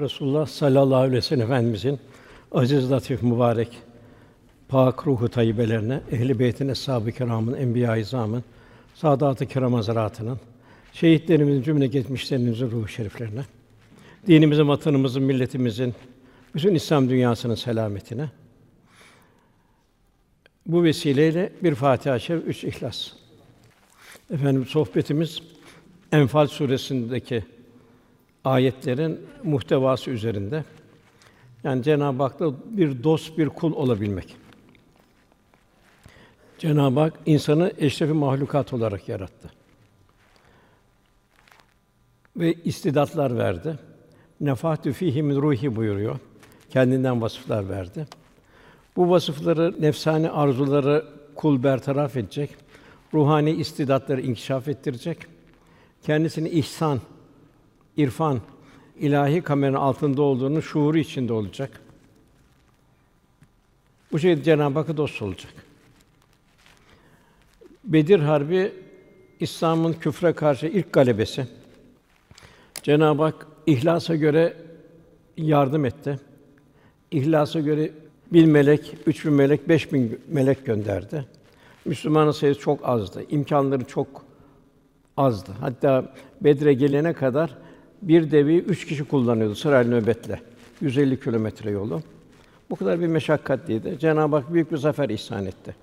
Resulullah sallallahu aleyhi ve sellem Efendimizin aziz, latif, mübarek, pak ruhu tayyibelerine, ehli beytin, eshab-ı kiramın, enbiya-i izamın, saadat-ı kiram hazretlerinin, şehitlerimizin cümle geçmişlerimizin ruhu şeriflerine, dinimizin, vatanımızın, milletimizin, bütün İslam dünyasının selametine. Bu vesileyle bir Fatiha-i Şerif, üç İhlas. Efendim sohbetimiz Enfal suresindeki ayetlerin muhtevası üzerinde. Yani Cenab-ı Hak'ta bir dost, bir kul olabilmek. Cenab-ı Hak insanı eşrefi mahlukat olarak yarattı. Ve istidatlar verdi. Nefahtü fihi min ruhi buyuruyor. Kendinden vasıflar verdi. Bu vasıfları, nefsani arzuları kul bertaraf edecek. Ruhani istidatları inkişaf ettirecek. Kendisini ihsan, irfan, ilahi kameranın altında olduğunu şuuru içinde olacak. Bu şekilde Cenab-ı Hakk'a dost olacak. Bedir Harbi İslam'ın küfre karşı ilk galebesi. Cenab-ı Hak ihlasa göre yardım etti. İhlasa göre bin melek, üç bin melek, beş bin melek gönderdi. Müslümanın sayısı çok azdı. imkanları çok azdı. Hatta Bedre gelene kadar bir devi üç kişi kullanıyordu sırayla nöbetle. 150 kilometre yolu. Bu kadar bir meşakkatliydi. Cenab-ı Hak büyük bir zafer ihsan etti.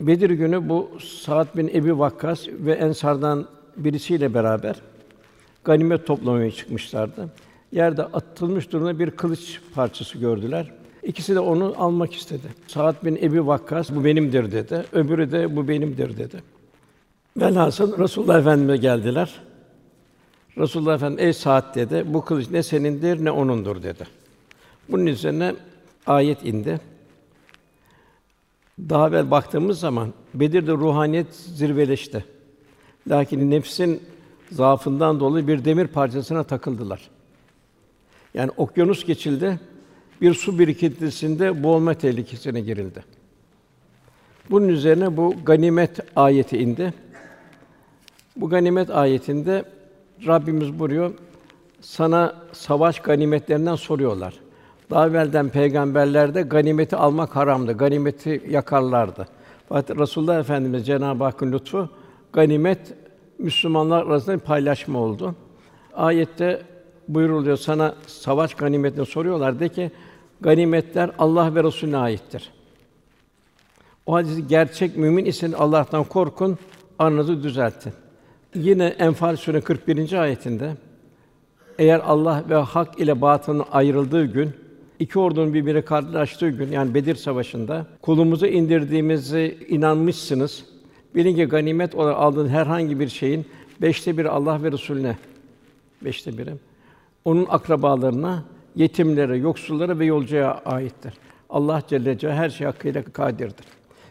Bedir günü bu Sa'd bin Ebi Vakkas ve Ensar'dan birisiyle beraber ganimet toplamaya çıkmışlardı. Yerde atılmış durumda bir kılıç parçası gördüler. İkisi de onu almak istedi. Sa'd bin Ebi Vakkas bu benimdir dedi. Öbürü de bu benimdir dedi. Velhasıl Resulullah Efendimize geldiler. Resulullah Efendimiz ey Sa'd dedi. Bu kılıç ne senindir ne onundur dedi. Bunun üzerine ayet indi. Daha evvel baktığımız zaman Bedir'de ruhaniyet zirveleşti. Lakin nefsin zaafından dolayı bir demir parçasına takıldılar. Yani okyanus geçildi, bir su birikintisinde boğulma tehlikesine girildi. Bunun üzerine bu ganimet ayeti indi. Bu ganimet ayetinde Rabbimiz buyuruyor, sana savaş ganimetlerinden soruyorlar. Daha evvelden peygamberlerde ganimeti almak haramdı. Ganimeti yakarlardı. Fakat Resulullah Efendimiz Cenab-ı Hakk'ın lütfu ganimet Müslümanlar arasında bir paylaşma oldu. Ayette buyuruluyor sana savaş ganimetini soruyorlar de ki ganimetler Allah ve Resulüne aittir. O hadisi gerçek mümin isen Allah'tan korkun, aranızı düzeltin. Yine Enfal Sûre 41. ayetinde eğer Allah ve hak ile batının ayrıldığı gün iki ordunun birbirine karşılaştığı gün yani Bedir Savaşı'nda kulumuzu indirdiğimizi inanmışsınız. Bilin ki ganimet olarak aldığın herhangi bir şeyin beşte biri Allah ve Resulüne, beşte biri, onun akrabalarına, yetimlere, yoksullara ve yolcuya aittir. Allah Celle Celaluhu her şey hakkıyla kadirdir.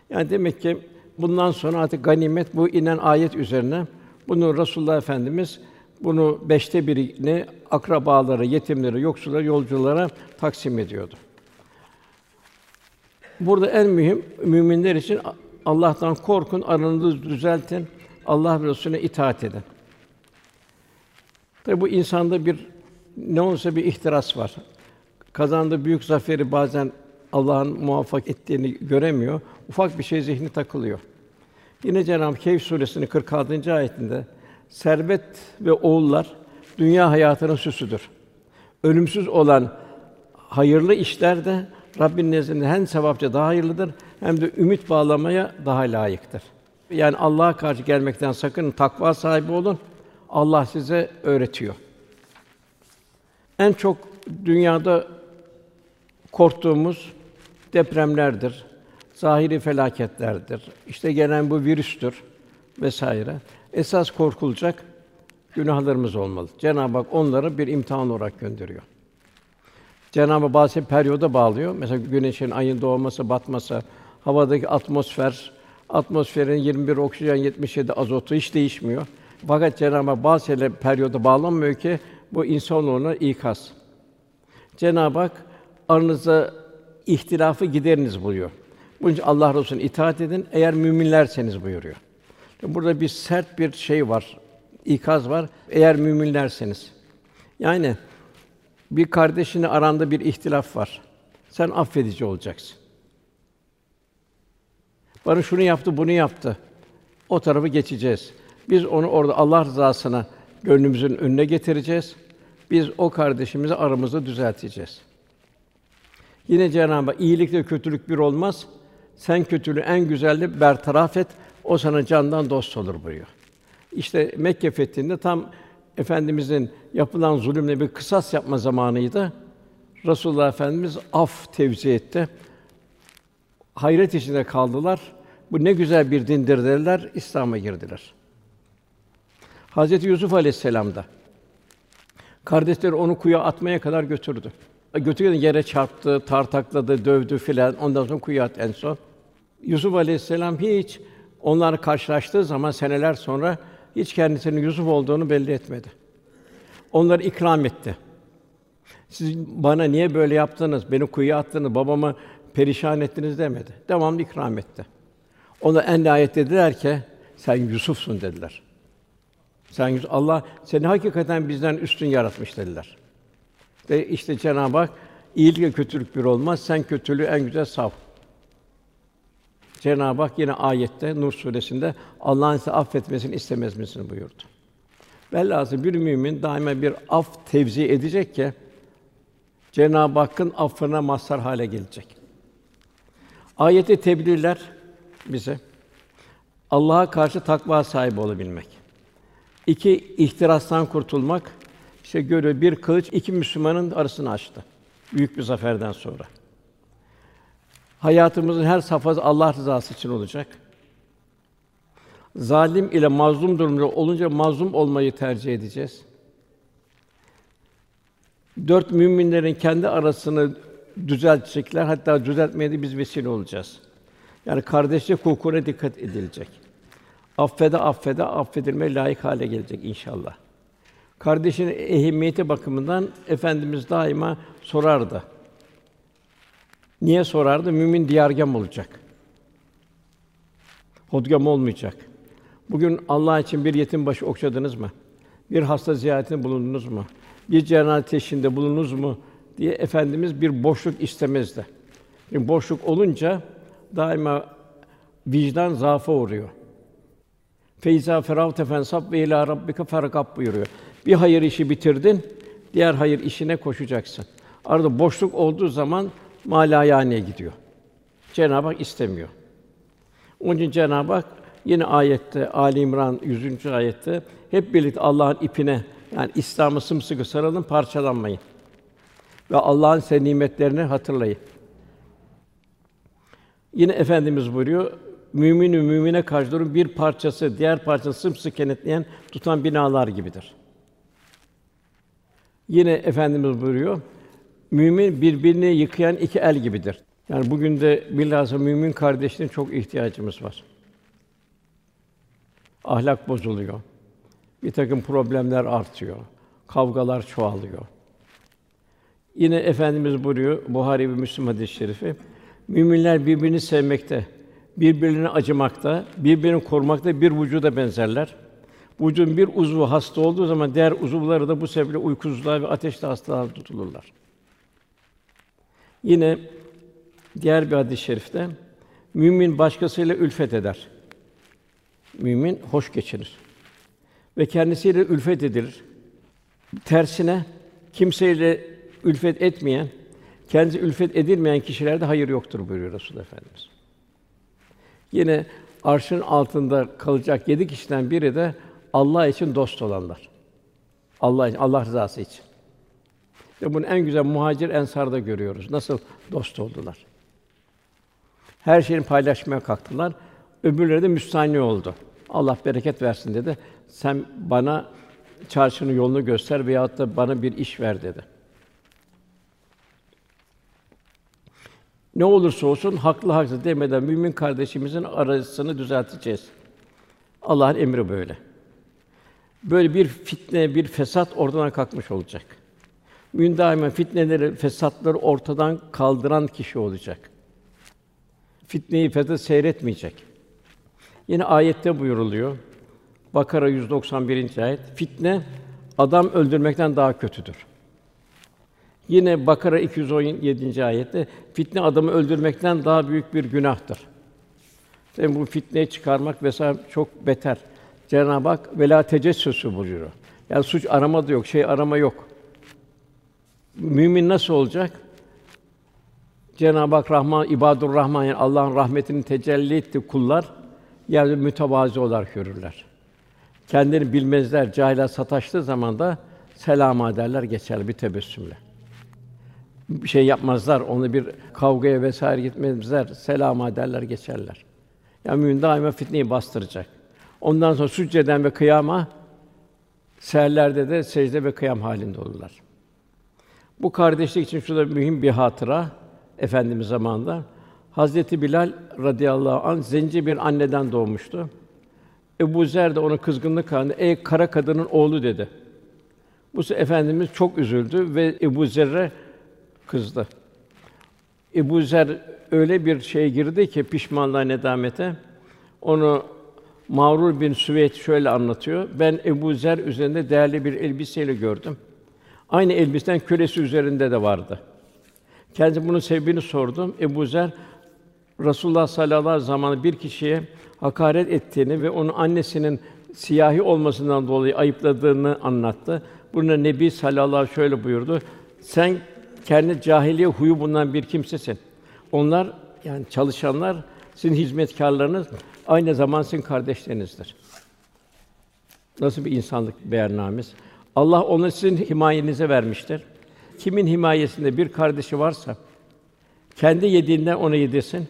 Yani demek ki bundan sonra artık ganimet bu inen ayet üzerine bunu Resulullah Efendimiz bunu beşte birini akrabalara, yetimlere, yoksullara, yolculara taksim ediyordu. Burada en mühim müminler için Allah'tan korkun, aranızı düzeltin, Allah ve Resulüne itaat edin. Tabi bu insanda bir ne olsa bir ihtiras var. Kazandığı büyük zaferi bazen Allah'ın muvaffak ettiğini göremiyor. Ufak bir şey zihni takılıyor. Yine Cenab-ı Hak suresinin 46. ayetinde servet ve oğullar dünya hayatının süsüdür. Ölümsüz olan hayırlı işler de Rabbin nezdinde hem sevapça daha hayırlıdır hem de ümit bağlamaya daha layıktır. Yani Allah'a karşı gelmekten sakın takva sahibi olun. Allah size öğretiyor. En çok dünyada korktuğumuz depremlerdir, zahiri felaketlerdir. İşte gelen bu virüstür vesaire. Esas korkulacak günahlarımız olmalı. Cenab-ı Hak onları bir imtihan olarak gönderiyor. Cenab-ı Hak bazı periyoda bağlıyor. Mesela güneşin, ayın doğması, batması, havadaki atmosfer, atmosferin 21 oksijen, 77 azotu hiç değişmiyor. Fakat Cenab-ı Hak bazı periyoda bağlanmıyor ki bu insanoğluna ikaz. Cenab-ı Hak aranızda ihtilafı gideriniz buyuruyor. Bunun için Allah Resulüne itaat edin eğer müminlerseniz buyuruyor. Burada bir sert bir şey var, ikaz var. Eğer müminlerseniz. Yani Bir kardeşine aranda bir ihtilaf var. Sen affedici olacaksın. Bana şunu yaptı, bunu yaptı. O tarafı geçeceğiz. Biz onu orada Allah rızasına gönlümüzün önüne getireceğiz. Biz o kardeşimizi aramızda düzelteceğiz. Yine Cenab-ı Hak iyilikle kötülük bir olmaz. Sen kötülüğü en güzelle bertaraf et. O sana candan dost olur buyuruyor. İşte Mekke fethinde tam Efendimizin yapılan zulümle bir kısas yapma zamanıydı. Resulullah Efendimiz af tevzi etti. Hayret içinde kaldılar. Bu ne güzel bir dindir dediler, İslam'a girdiler. Hazreti Yusuf Aleyhisselam da kardeşleri onu kuyuya atmaya kadar götürdü. Götürürken yere çarptı, tartakladı, dövdü filan. Ondan sonra kuyuya attı en son. Yusuf Aleyhisselam hiç onlarla karşılaştığı zaman seneler sonra hiç kendisinin Yusuf olduğunu belli etmedi. Onları ikram etti. Siz bana niye böyle yaptınız, beni kuyuya attınız, babamı perişan ettiniz demedi. Devamlı ikram etti. Ona en nihayet dediler ki, sen Yusuf'sun dediler. Sen Yusuf, Allah seni hakikaten bizden üstün yaratmış dediler. Ve işte Cenab-ı Hak iyilik ve kötülük bir olmaz. Sen kötülüğü en güzel sav. Cenab-ı Hak yine ayette Nur suresinde Allah'ın size affetmesini istemez misiniz buyurdu. Velhâsıl bir mümin daima bir af tevzi edecek ki Cenab-ı Hakk'ın affına mazhar hale gelecek. Ayeti tebliğler bize Allah'a karşı takva sahibi olabilmek. İki ihtirastan kurtulmak. İşte görüyor bir kılıç iki Müslümanın arasını açtı. Büyük bir zaferden sonra. Hayatımızın her safhası Allah rızası için olacak. Zalim ile mazlum durumda olunca mazlum olmayı tercih edeceğiz. Dört müminlerin kendi arasını düzeltecekler. Hatta düzeltmeye de biz vesile olacağız. Yani kardeşlik hukukuna dikkat edilecek. Affede affede affedilmeye layık hale gelecek inşallah. Kardeşin ehemmiyeti bakımından efendimiz daima sorardı. Niye sorardı? Mümin diyargâm olacak. Hodgam olmayacak. Bugün Allah için bir yetim başı okşadınız mı? Bir hasta ziyaretinde bulundunuz mu? Bir cenaze teşhinde bulundunuz mu? diye efendimiz bir boşluk istemezdi. Çünkü boşluk olunca daima vicdan zaafa uğruyor. Feyza feravte fensab ve ila rabbike buyuruyor. Bir hayır işi bitirdin, diğer hayır işine koşacaksın. Arada boşluk olduğu zaman malayaniye gidiyor. Cenab-ı Hak istemiyor. Onun için Cenab-ı Hak yine ayette Ali İmran 100. ayette hep birlikte Allah'ın ipine yani İslam'ı sımsıkı sarılın, parçalanmayın. Ve Allah'ın size nimetlerini hatırlayın. Yine efendimiz buyuruyor, mümini mümine karşı durun bir parçası diğer parçası sımsıkı kenetleyen tutan binalar gibidir. Yine efendimiz buyuruyor, mümin birbirini yıkayan iki el gibidir. Yani bugün de bilhassa mümin kardeşliğine çok ihtiyacımız var. Ahlak bozuluyor. Bir takım problemler artıyor. Kavgalar çoğalıyor. Yine efendimiz buyuruyor Buhari ve Müslim hadis-i şerifi. Müminler birbirini sevmekte, birbirine acımakta, birbirini korumakta bir vücuda benzerler. Vücudun bir uzvu hasta olduğu zaman diğer uzuvları da bu sebeple uykusuzluğa ve ateşli hastalığa tutulurlar. Yine diğer bir hadis-i şerifte mümin başkasıyla ülfet eder. Mümin hoş geçirir ve kendisiyle ülfet edilir. Tersine kimseyle ülfet etmeyen, kendisi ülfet edilmeyen kişilerde hayır yoktur buyuruyor Resul Efendimiz. Yine arşın altında kalacak yedi kişiden biri de Allah için dost olanlar. Allah için, Allah rızası için. Ve bunu en güzel muhacir ensarda görüyoruz. Nasıl dost oldular. Her şeyini paylaşmaya kalktılar. Öbürleri de müstahni oldu. Allah bereket versin dedi. Sen bana çarşının yolunu göster veyahut da bana bir iş ver dedi. Ne olursa olsun haklı haksız demeden mümin kardeşimizin arasını düzelteceğiz. Allah'ın emri böyle. Böyle bir fitne, bir fesat ortadan kalkmış olacak. Mümin daima fitneleri, fesatları ortadan kaldıran kişi olacak. Fitneyi, fesat seyretmeyecek. Yine ayette buyuruluyor. Bakara 191. ayet. Fitne adam öldürmekten daha kötüdür. Yine Bakara 217. ayette fitne adamı öldürmekten daha büyük bir günahtır. Tabi bu fitneyi çıkarmak vesaire çok beter. Cenab-ı Hak vela tecessüsü buyuruyor. Yani suç arama da yok, şey arama yok. Mümin nasıl olacak? Cenab-ı Hak Rahman, ibadur Rahman yani Allah'ın rahmetini tecelli etti kullar yerde mütevazi olarak görürler. Kendini bilmezler, cahile sataştığı zaman da selam ederler geçer bir tebessümle. Bir şey yapmazlar, onu bir kavgaya vesaire gitmezler, selam ederler geçerler. Yani mümin daima fitneyi bastıracak. Ondan sonra sücceden ve kıyama seherlerde de secde ve kıyam halinde olurlar. Bu kardeşlik için şurada mühim bir hatıra efendimiz zamanında. Hazreti Bilal radıyallahu an zenci bir anneden doğmuştu. Ebu Zer de ona kızgınlık halinde ey kara kadının oğlu dedi. Bu efendimiz çok üzüldü ve Ebu Zer'e kızdı. Ebu Zer öyle bir şeye girdi ki pişmanlığa, nedamete. Onu Mağrur bin Süveyd şöyle anlatıyor. Ben Ebu Zer üzerinde değerli bir elbiseyle gördüm. Aynı elbiseden kölesi üzerinde de vardı. Kendisi bunun sebebini sordum. Ebu Zer Rasulullah sallallahu aleyhi ve sellem bir kişiye hakaret ettiğini ve onun annesinin siyahi olmasından dolayı ayıpladığını anlattı. Buna Nebi sallallahu aleyhi ve sellem şöyle buyurdu. Sen kendi cahiliye huyu bundan bir kimsesin. Onlar yani çalışanlar sizin hizmetkarlarınız aynı zaman sizin kardeşlerinizdir. Nasıl bir insanlık beyannamemiz? Allah onu sizin himayenize vermiştir. Kimin himayesinde bir kardeşi varsa kendi yediğinden ona yedirsin,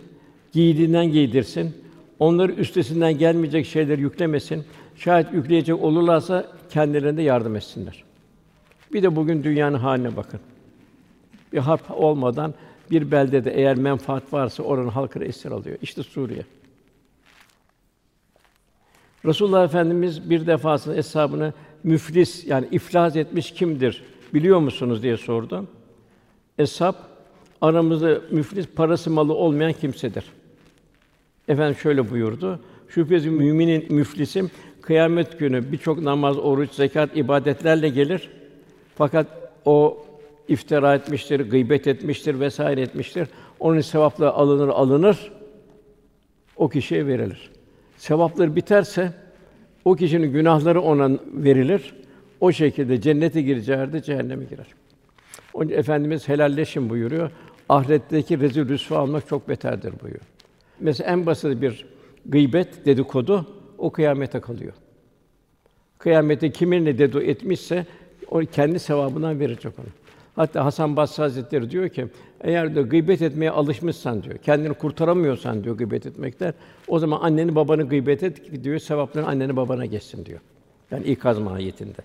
giydiğinden giydirsin. Onları üstesinden gelmeyecek şeyler yüklemesin. Şayet yükleyecek olurlarsa kendilerine yardım etsinler. Bir de bugün dünyanın haline bakın. Bir harp olmadan bir beldede eğer menfaat varsa oranın halkını esir alıyor. İşte Suriye. Resulullah Efendimiz bir defasında hesabını müflis yani iflas etmiş kimdir biliyor musunuz diye sordu. Eshab aramızda müflis parası malı olmayan kimsedir. Efendim şöyle buyurdu. Şüphesiz müminin müflisim kıyamet günü birçok namaz, oruç, zekat, ibadetlerle gelir. Fakat o iftira etmiştir, gıybet etmiştir vesaire etmiştir. Onun sevapları alınır alınır. O kişiye verilir. Sevapları biterse o kişinin günahları ona verilir. O şekilde cennete gireceği cehenneme girer. Onun için efendimiz helalleşin buyuruyor. Ahiretteki rezil rüsva almak çok beterdir buyuruyor. Mesela en basit bir gıybet, dedikodu o kıyamete kalıyor. Kıyamette kimin ne dedikodu etmişse o kendi sevabından verecek onu. Hatta Hasan Basri Hazretleri diyor ki, eğer de gıybet etmeye alışmışsan diyor, kendini kurtaramıyorsan diyor gıybet etmekten, o zaman anneni babanı gıybet et diyor, sevapların anneni babana geçsin diyor. Yani ikaz mahiyetinde.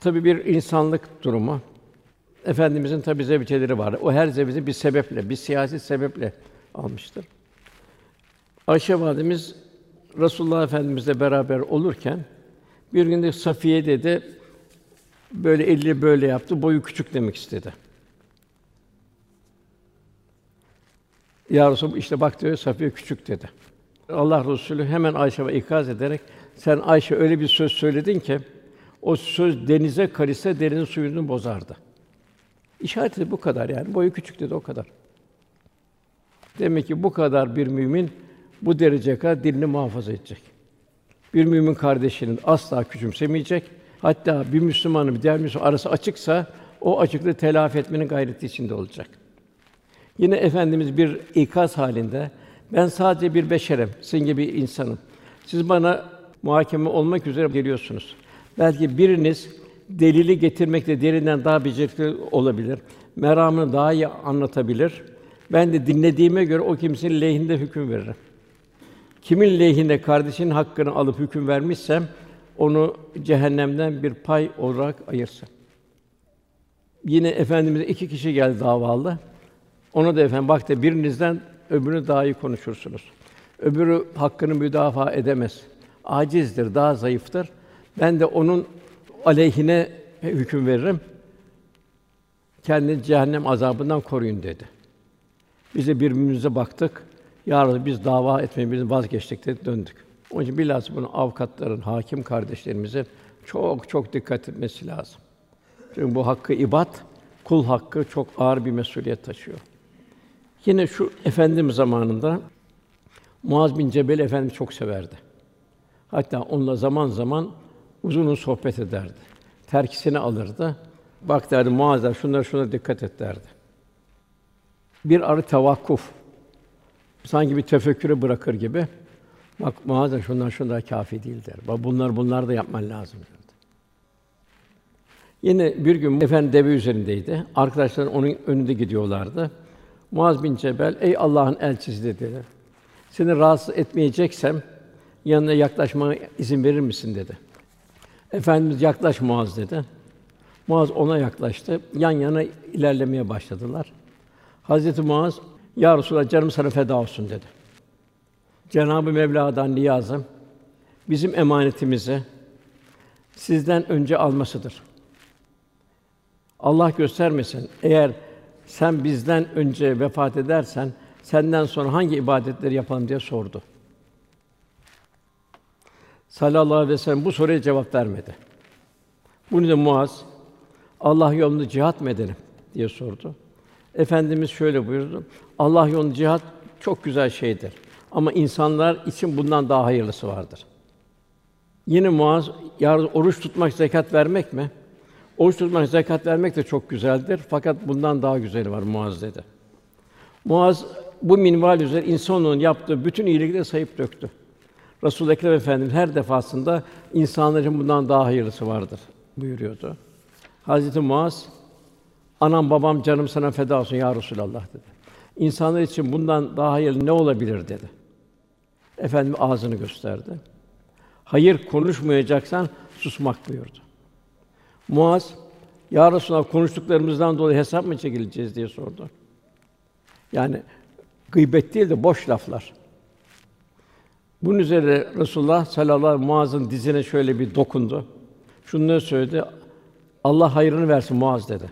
Tabi bir insanlık durumu. Efendimizin tabi zevceleri var. O her zevci bir sebeple, bir siyasi sebeple almıştır. Ayşe validemiz Resulullah Efendimizle beraber olurken bir gün de Safiye dedi böyle eli böyle yaptı, boyu küçük demek istedi. Ya Resulallah, işte bak diyor Safiye küçük dedi. Allah Resulü hemen Ayşe'ye ikaz ederek sen Ayşe öyle bir söz söyledin ki o söz denize karışsa denizin suyunu bozardı. İşareti bu kadar yani. Boyu küçük dedi o kadar. Demek ki bu kadar bir mümin bu derece kadar dilini muhafaza edecek. Bir mümin kardeşinin asla küçümsemeyecek. Hatta bir Müslümanın bir diğer Müslüman arası açıksa o açıklığı telafi etmenin gayreti içinde olacak. Yine efendimiz bir ikaz halinde ben sadece bir beşerim, sizin gibi insanım. Siz bana muhakeme olmak üzere geliyorsunuz. Belki biriniz delili getirmekte derinden daha becerikli olabilir. Meramını daha iyi anlatabilir. Ben de dinlediğime göre o kimsenin lehinde hüküm veririm. Kimin lehinde kardeşinin hakkını alıp hüküm vermişsem onu cehennemden bir pay olarak ayırsın. Yine efendimize iki kişi geldi davalı. Ona da efendim bak da birinizden öbürünü daha iyi konuşursunuz. Öbürü hakkını müdafaa edemez. Acizdir, daha zayıftır. Ben de onun aleyhine hüküm veririm. Kendini cehennem azabından koruyun dedi. Biz de birbirimize baktık. Ya biz dava etmemizden vazgeçtik dedi, döndük. Onun için bilhassa bunu avukatların, hakim kardeşlerimizin çok çok dikkat etmesi lazım. Çünkü bu hakkı ibad, kul hakkı çok ağır bir mesuliyet taşıyor. Yine şu efendimiz zamanında Muaz bin Cebel efendimiz çok severdi. Hatta onunla zaman zaman uzun uzun sohbet ederdi. Terkisini alırdı. Bak derdi Muaz'a şunlara şuna dikkat et derdi. Bir arı tevakkuf. Sanki bir tefekküre bırakır gibi. Bak Muaz'a şunlar şunlar kafi değil der. Bak bunlar bunlar da yapman lazım. Yine bir gün efendi deve üzerindeydi. Arkadaşlar onun önünde gidiyorlardı. Muaz bin Cebel, ey Allah'ın elçisi dedi. Seni rahatsız etmeyeceksem yanına yaklaşmama izin verir misin dedi. Efendimiz yaklaş Muaz dedi. Muaz ona yaklaştı. Yan yana ilerlemeye başladılar. Hazreti Muaz, "Ya Resulallah canım sana feda olsun." dedi. Cenabı Mevla'dan niyazım bizim emanetimizi sizden önce almasıdır. Allah göstermesin. Eğer sen bizden önce vefat edersen senden sonra hangi ibadetleri yapalım diye sordu. Sallallahu aleyhi ve sellem bu soruya cevap vermedi. Bunu da Muaz Allah yolunda cihat mı edelim diye sordu. Efendimiz şöyle buyurdu. Allah yolunda cihat çok güzel şeydir. Ama insanlar için bundan daha hayırlısı vardır. Yine Muaz, yarın oruç tutmak, zekat vermek mi? Oruç tutmak, zekat vermek de çok güzeldir. Fakat bundan daha güzeli var Muaz dedi. Muaz bu minval üzere insanoğlunun yaptığı bütün iyilikleri sayıp döktü. Resul Ekrem Efendimiz her defasında insanların bundan daha hayırlısı vardır buyuruyordu. Hazreti Muaz anam babam canım sana feda olsun ya Resulallah dedi. İnsanlar için bundan daha hayırlı ne olabilir dedi. Efendim ağzını gösterdi. Hayır konuşmayacaksan susmak buyurdu. Muaz, Ya Resulallah konuştuklarımızdan dolayı hesap mı çekileceğiz diye sordu. Yani gıybet değil de boş laflar. Bunun üzerine Resulullah sallallahu aleyhi ve sellem Muaz'ın dizine şöyle bir dokundu. Şunları söyledi. Allah hayrını versin Muaz dedi.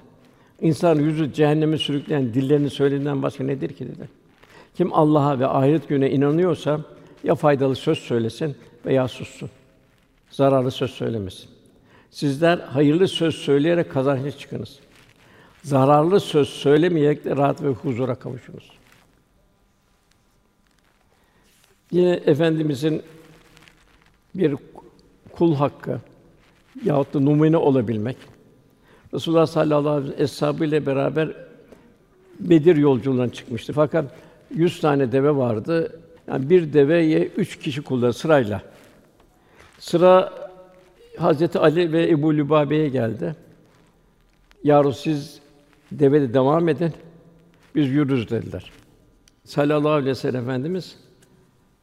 İnsan yüzü cehenneme sürükleyen dillerini söylediğinden başka nedir ki dedi. Kim Allah'a ve ahiret gününe inanıyorsa ya faydalı söz söylesin veya sussun. Zararlı söz söylemesin. Sizler hayırlı söz söyleyerek kazançlı çıkınız. Zararlı söz söylemeyerek de rahat ve huzura kavuşunuz. Yine efendimizin bir kul hakkı yahut da numune olabilmek. Resulullah sallallahu aleyhi ve sellem eshabıyla beraber Bedir yolculuğuna çıkmıştı. Fakat yüz tane deve vardı. Yani bir deveye üç kişi kullanır sırayla. Sıra Hazreti Ali ve Ebu Lübabe'ye geldi. Yaru siz devede devam edin. Biz yürürüz dediler. Sallallahu aleyhi ve sellem Efendimiz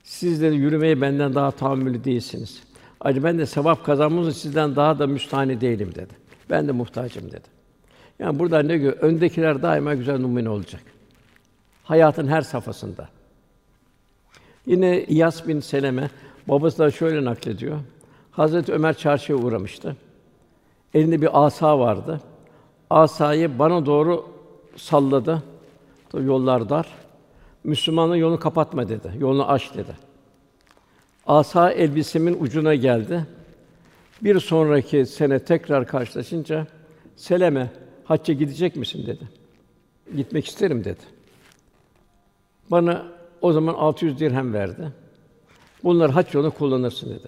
siz de yürümeye benden daha tahammülü değilsiniz. Ali ben de sevap kazanmanız sizden daha da müstahni değilim dedi. Ben de muhtacım dedi. Yani burada ne gör? Öndekiler daima güzel numune olacak. Hayatın her safhasında. Yine İyas bin Seleme babası da şöyle naklediyor. Hazreti Ömer çarşıya uğramıştı. Elinde bir asa vardı. Asayı bana doğru salladı. Tabii yollar dar. Müslümanın yolunu kapatma dedi. Yolunu aç dedi. Asa elbisemin ucuna geldi. Bir sonraki sene tekrar karşılaşınca Seleme hacca gidecek misin dedi. Gitmek isterim dedi. Bana o zaman 600 dirhem verdi. Bunlar hac yolunda kullanırsın dedi.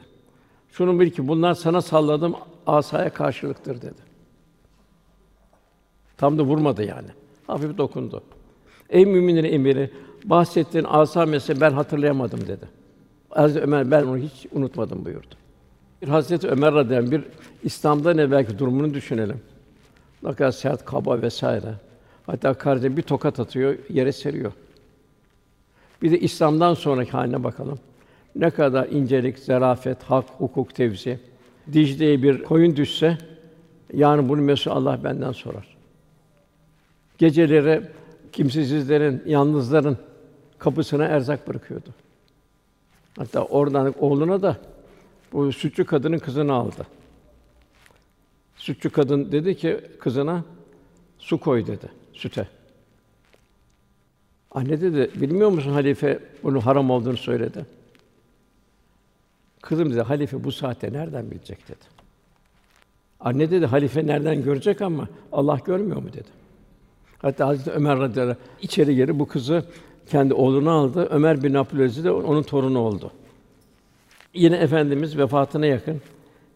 Şunu bil ki bunlar sana salladığım asaya karşılıktır dedi. Tam da vurmadı yani. Hafif dokundu. Ey müminlerin emiri, bahsettiğin asa meselesi ben hatırlayamadım dedi. Hazreti Ömer ben onu hiç unutmadım buyurdu. Bir Hazreti Ömer radıyallahu bir İslam'dan evvelki durumunu düşünelim. Ne kadar sert, kaba vesaire. Hatta kardeşe bir tokat atıyor, yere seriyor. Bir de İslam'dan sonraki haline bakalım. Ne kadar incelik, zarafet, hak, hukuk, tevzi. Dicle'ye bir koyun düşse, yani bunu mesul Allah benden sorar. Geceleri kimsesizlerin, yalnızların kapısına erzak bırakıyordu. Hatta oradan oğluna da bu sütçü kadının kızını aldı. Sütçü kadın dedi ki kızına su koy dedi süte. Anne dedi, bilmiyor musun halife bunu haram olduğunu söyledi. Kızım dedi, halife bu saatte nereden bilecek dedi. Anne dedi halife nereden görecek ama Allah görmüyor mu dedi. Hatta Hazreti Ömer radıyallahu anh içeri girdi bu kızı kendi oğluna aldı. Ömer bin Abdülaziz de onun torunu oldu. Yine efendimiz vefatına yakın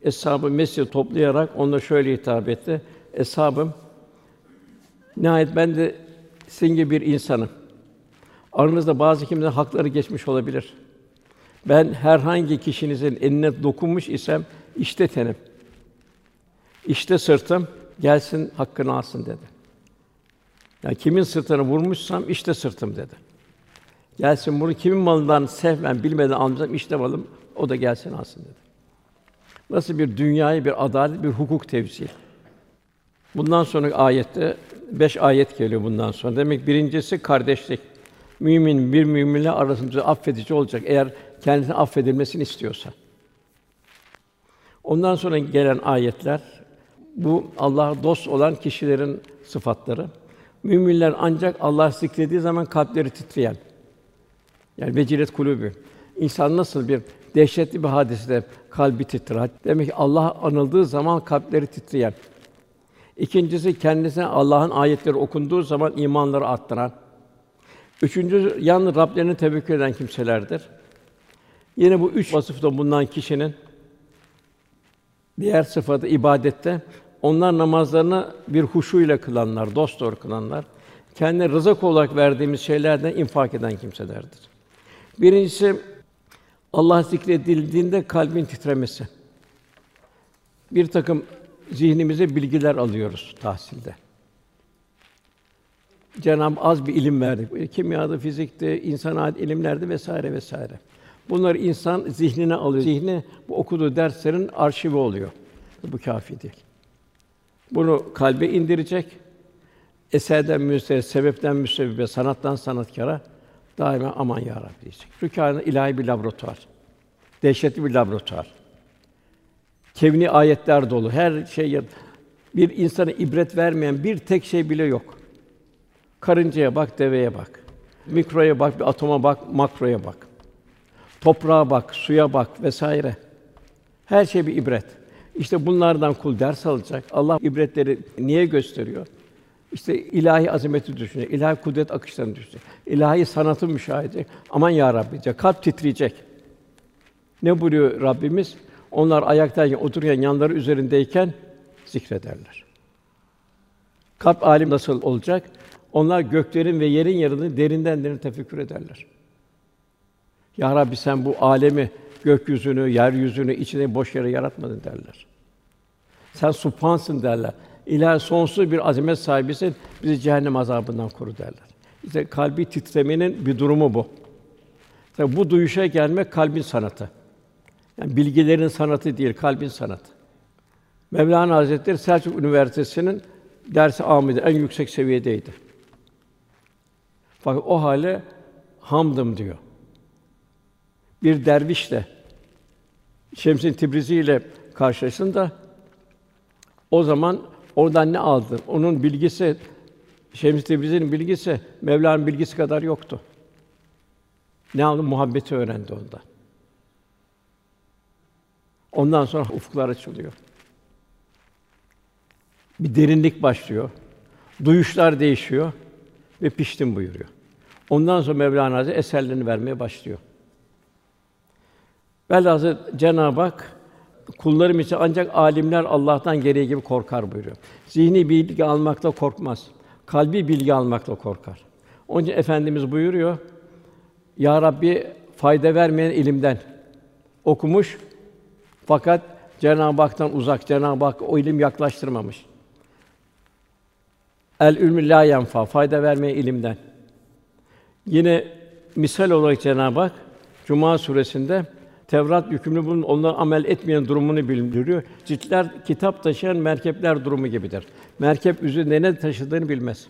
Eshab-ı Mescid toplayarak onlara şöyle hitap etti. Eshabım, nihayet ben de sizin gibi bir insanım. Aranızda bazı kimsenin hakları geçmiş olabilir. Ben herhangi kişinizin eline dokunmuş isem işte tenim. İşte sırtım, gelsin hakkını alsın dedi. Yani kimin sırtını vurmuşsam işte sırtım dedi. Gelsin bunu kimin malından sevmem bilmeden almışsam işte malım o da gelsin alsın dedi. Nasıl bir dünyayı bir adalet, bir hukuk tevzi. Bundan sonra ayette beş ayet geliyor bundan sonra. Demek birincisi kardeşlik. Mümin bir müminle arasında affedici olacak eğer kendisine affedilmesini istiyorsa. Ondan sonra gelen ayetler bu Allah'a dost olan kişilerin sıfatları. Müminler ancak Allah zikrediği zaman kalpleri titreyen. Yani vecilet kulübü. İnsan nasıl bir dehşetli bir hadisede kalbi titrer. Demek ki Allah anıldığı zaman kalpleri titreyen. İkincisi kendisine Allah'ın ayetleri okunduğu zaman imanları arttıran. Üçüncü yalnız Rablerini tevekkül eden kimselerdir. Yine bu üç vasıfta bulunan kişinin diğer sıfatı ibadette onlar namazlarını bir huşu ile kılanlar, dost doğru kılanlar, kendine rızık olarak verdiğimiz şeylerden infak eden kimselerdir. Birincisi Allah zikredildiğinde kalbin titremesi. Bir takım zihnimize bilgiler alıyoruz tahsilde. Cenab-ı az bir ilim verdi. Kimyada, fizikte, insan ait ilimlerde vesaire vesaire. Bunlar insan zihnine alıyor. Zihni bu okuduğu derslerin arşivi oluyor. Bu kâfi değil. Bunu kalbe indirecek. Eserden müstesir, sebepten müsebbibe, sanattan sanatkara daima aman ya Rabbi diyecek. Çünkü ilahi bir laboratuvar. Dehşetli bir laboratuvar. Kevni ayetler dolu. Her şey bir insana ibret vermeyen bir tek şey bile yok. Karıncaya bak, deveye bak. Mikroya bak, bir atoma bak, makroya bak. Toprağa bak, suya bak vesaire. Her şey bir ibret. İşte bunlardan kul ders alacak. Allah ibretleri niye gösteriyor? İşte ilahi azameti düşünecek, ilahi kudret akışlarını düşünecek, ilahi sanatı müşahede. Aman ya Rabbi kalp titreyecek. Ne buyuruyor Rabbimiz? Onlar ayaktayken, otururken, yanları üzerindeyken zikrederler. Kalp alim nasıl olacak? Onlar göklerin ve yerin yarını derinden derin tefekkür ederler. Ya Rabbi sen bu alemi, gökyüzünü, yeryüzünü içine boş yere yaratmadın derler. Sen Subhansın derler. İlahi sonsuz bir azamet sahibisin. Bizi cehennem azabından koru derler. İşte kalbi titremenin bir durumu bu. Tabi bu duyuşa gelmek kalbin sanatı. Yani bilgilerin sanatı değil, kalbin sanatı. Mevlana Hazretleri Selçuk Üniversitesi'nin dersi amidi en yüksek seviyedeydi. Fakat o hale hamdım diyor. Bir dervişle Şems'in Tibrizi ile karşılaştığında o zaman oradan ne aldı? Onun bilgisi Şems Tebrizi'nin bilgisi Mevla'nın bilgisi kadar yoktu. Ne aldı? Muhabbeti öğrendi ondan. Ondan sonra ufuklar açılıyor. Bir derinlik başlıyor. Duyuşlar değişiyor ve piştim buyuruyor. Ondan sonra Mevlana Hazretleri eserlerini vermeye başlıyor. Velhâsıl Cenab-ı Hak kullarım için ancak alimler Allah'tan gereği gibi korkar buyuruyor. Zihni bilgi almakla korkmaz. Kalbi bilgi almakla korkar. Onun için efendimiz buyuruyor. Ya Rabbi fayda vermeyen ilimden okumuş fakat Cenab-ı Hak'tan uzak, Cenab-ı Hak o ilim yaklaştırmamış. El ilmü la yenfa, fayda vermeyen ilimden. Yine misal olarak Cenab-ı Hak Cuma suresinde Tevrat yükümlü bunun onlara amel etmeyen durumunu bildiriyor. Ciltler kitap taşıyan merkepler durumu gibidir. Merkep üzerinde ne taşıdığını bilmez.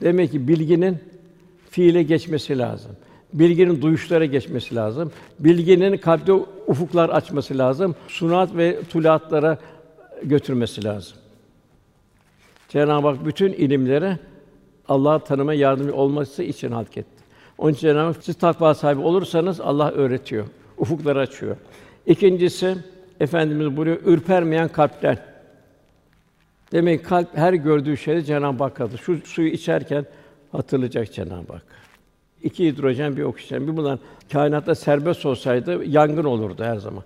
Demek ki bilginin fiile geçmesi lazım. Bilginin duyuşlara geçmesi lazım. Bilginin kalpte ufuklar açması lazım. Sunat ve tulaatlara götürmesi lazım. Cenab-ı Hak bütün ilimlere Allah'ı tanıma yardımcı olması için halk etti. Onun için Cenab-ı Hak siz takva sahibi olursanız Allah öğretiyor ufukları açıyor. İkincisi Efendimiz buyuruyor, ürpermeyen kalpler. Demek ki kalp her gördüğü şeyde Cenab-ı Hak hatırlar. Şu suyu içerken hatırlayacak Cenab-ı Hak. İki hidrojen, bir oksijen. Bir bunlar kainatta serbest olsaydı yangın olurdu her zaman.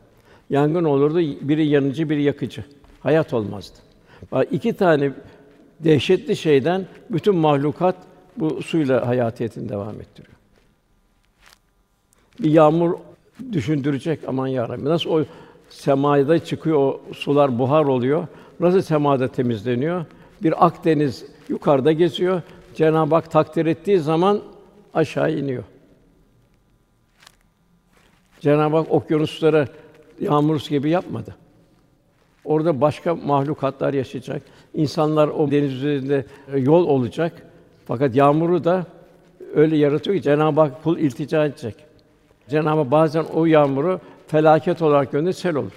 Yangın olurdu, biri yanıcı, biri yakıcı. Hayat olmazdı. Bak iki tane dehşetli şeyden bütün mahlukat bu suyla hayatiyetini devam ettiriyor. Bir yağmur düşündürecek aman ya Rabbi. Nasıl o semada çıkıyor o sular buhar oluyor. Nasıl semada temizleniyor? Bir Akdeniz yukarıda geziyor. Cenab-ı Hak takdir ettiği zaman aşağı iniyor. Cenab-ı Hak okyanusları yağmur gibi yapmadı. Orada başka mahlukatlar yaşayacak. İnsanlar o deniz üzerinde yol olacak. Fakat yağmuru da öyle yaratıyor ki Cenab-ı Hak kul iltica edecek. Cenab-ı Hak bazen o yağmuru felaket olarak gönderir, sel olur.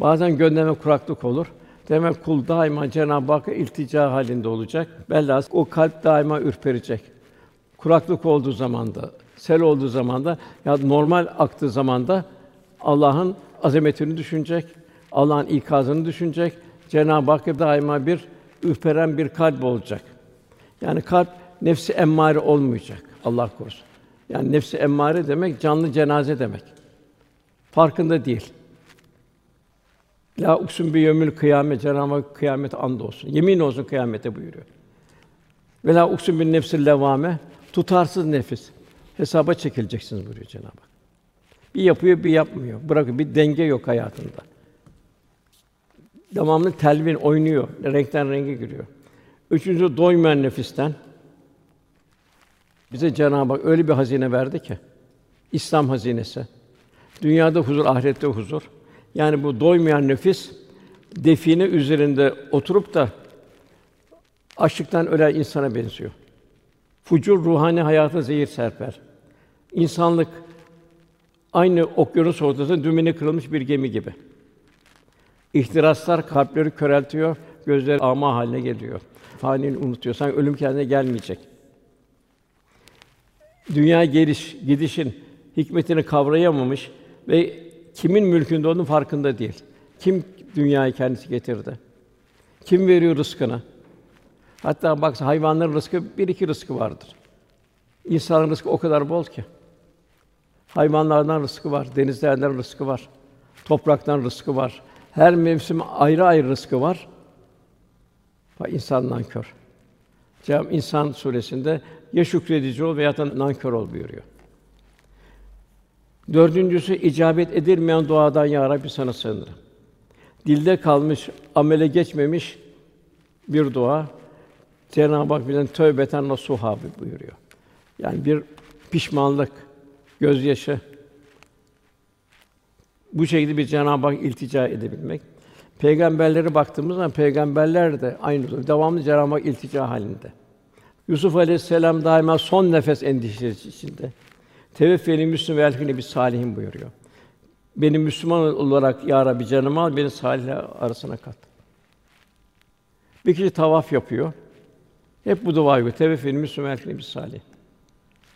Bazen gönderme kuraklık olur. Demek kul daima Cenab-ı Hakk'a iltica halinde olacak. Bellas o kalp daima ürperecek. Kuraklık olduğu zamanda, sel olduğu zamanda ya normal aktığı zamanda Allah'ın azametini düşünecek, Allah'ın ikazını düşünecek. Cenab-ı Hakk'a daima bir ürperen bir kalp olacak. Yani kalp nefsi emmare olmayacak. Allah korusun. Yani nefsi emmare demek canlı cenaze demek. Farkında değil. La uksun bi yevmil kıyamet Cenab-ı Hak kıyamet and olsun. Yemin olsun kıyamete buyuruyor. Ve la uksun bin nefsil levame tutarsız nefis. Hesaba çekileceksiniz buyuruyor Cenab-ı Hak. Bir yapıyor, bir yapmıyor. Bırakıyor. Bir denge yok hayatında. Devamlı telvin oynuyor. Renkten renge giriyor. Üçüncü doymayan nefisten. Bize Cenab-ı Hak öyle bir hazine verdi ki İslam hazinesi. Dünyada huzur, ahirette huzur. Yani bu doymayan nefis define üzerinde oturup da açlıktan ölen insana benziyor. Fucur ruhani hayata zehir serper. İnsanlık aynı okyanus ortasında dümeni kırılmış bir gemi gibi. İhtiraslar kalpleri köreltiyor, gözler ama haline geliyor. Fanini unutuyor. Sanki ölüm kendine gelmeyecek. Dünya geliş, gidişin hikmetini kavrayamamış ve kimin mülkünde olduğunun farkında değil. Kim dünyayı kendisi getirdi? Kim veriyor rızkını? Hatta bak hayvanların rızkı bir iki rızkı vardır. İnsanın rızkı o kadar bol ki. Hayvanlardan rızkı var, denizlerden rızkı var, topraktan rızkı var. Her mevsim ayrı ayrı rızkı var. Bak insan nankör. Cenab-ı İnsan suresinde ya şükredici ol veya da nankör ol buyuruyor. Dördüncüsü icabet edilmeyen duadan ya Rabbi sana sığınırım. Dilde kalmış, amele geçmemiş bir dua. Cenab-ı Hak bilen tövbeten nasuha buyuruyor. Yani bir pişmanlık, gözyaşı bu şekilde bir Cenab-ı Hak iltica edebilmek. Peygamberlere baktığımız zaman peygamberler de aynı devamlı Cenab-ı Hak iltica halinde. Yusuf Aleyhisselam daima son nefes endişesi içinde. Teveffeli Müslüm ve bir salihin buyuruyor. Beni Müslüman olarak ya Rabbi canımı al, beni salihler arasına kat. Bir kişi tavaf yapıyor. Hep bu duayı yapıyor. Teveffeli Müslüm ve bir salih.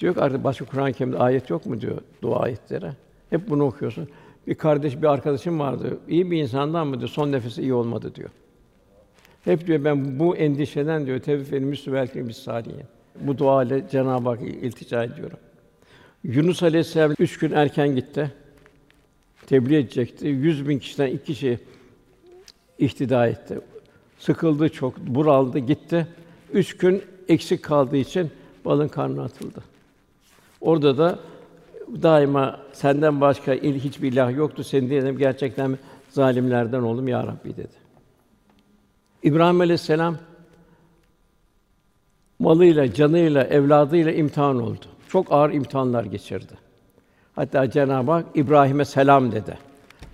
Diyor ki artık başka Kur'an-ı Kerim'de ayet yok mu diyor dua ayetleri. Hep bunu okuyorsun. Bir kardeş, bir arkadaşım vardı. İyi bir insandan mı diyor. Son nefesi iyi olmadı diyor. Hep diyor ben bu endişeden diyor tevfik Müslüm belki bir saliye. Bu dua ile Cenab-ı Hakk'a iltica ediyorum. Yunus Aleyhisselam üç gün erken gitti. Tebliğ edecekti. Yüz bin kişiden iki kişi ihtida etti. Sıkıldı çok, buraldı, gitti. Üç gün eksik kaldığı için balın karnına atıldı. Orada da daima senden başka il hiçbir ilah yoktu. Seni diyelim gerçekten zalimlerden oldum ya Rabbi dedi. İbrahim Aleyhisselam malıyla, canıyla, evladıyla imtihan oldu. Çok ağır imtihanlar geçirdi. Hatta Cenab-ı Hak İbrahim'e selam dedi.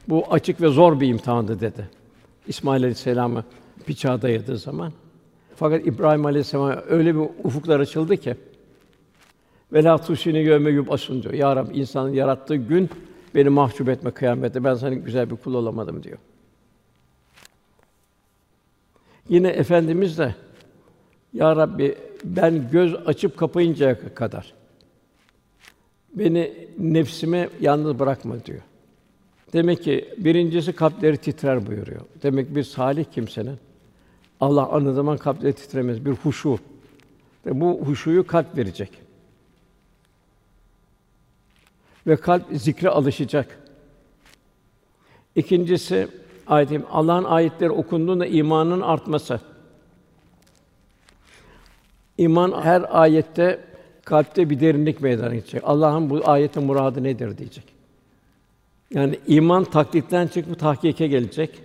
Bu açık ve zor bir imtihandı dedi. İsmail Aleyhisselam'ı bıçağa dayadığı zaman. Fakat İbrahim Aleyhisselam öyle bir ufuklar açıldı ki ve la tusini yevme yub'asun diyor. Ya Rabbi insanın yarattığı gün beni mahcup etme kıyamette. Ben senin güzel bir kul olamadım diyor. Yine efendimiz de Ya Rabbi ben göz açıp kapayıncaya kadar beni nefsime yalnız bırakma diyor. Demek ki birincisi kalpleri titrer buyuruyor. Demek bir salih kimsenin Allah anı zaman kalpleri titremez. Bir huşu. Ve bu huşuyu kalp verecek. Ve kalp zikre alışacak. İkincisi ayetim Allah'ın ayetleri okunduğunda imanın artması. İman her ayette kalpte bir derinlik meydana gelecek. Allah'ın bu ayetin muradı nedir diyecek. Yani iman taklitten çıkıp tahkike gelecek.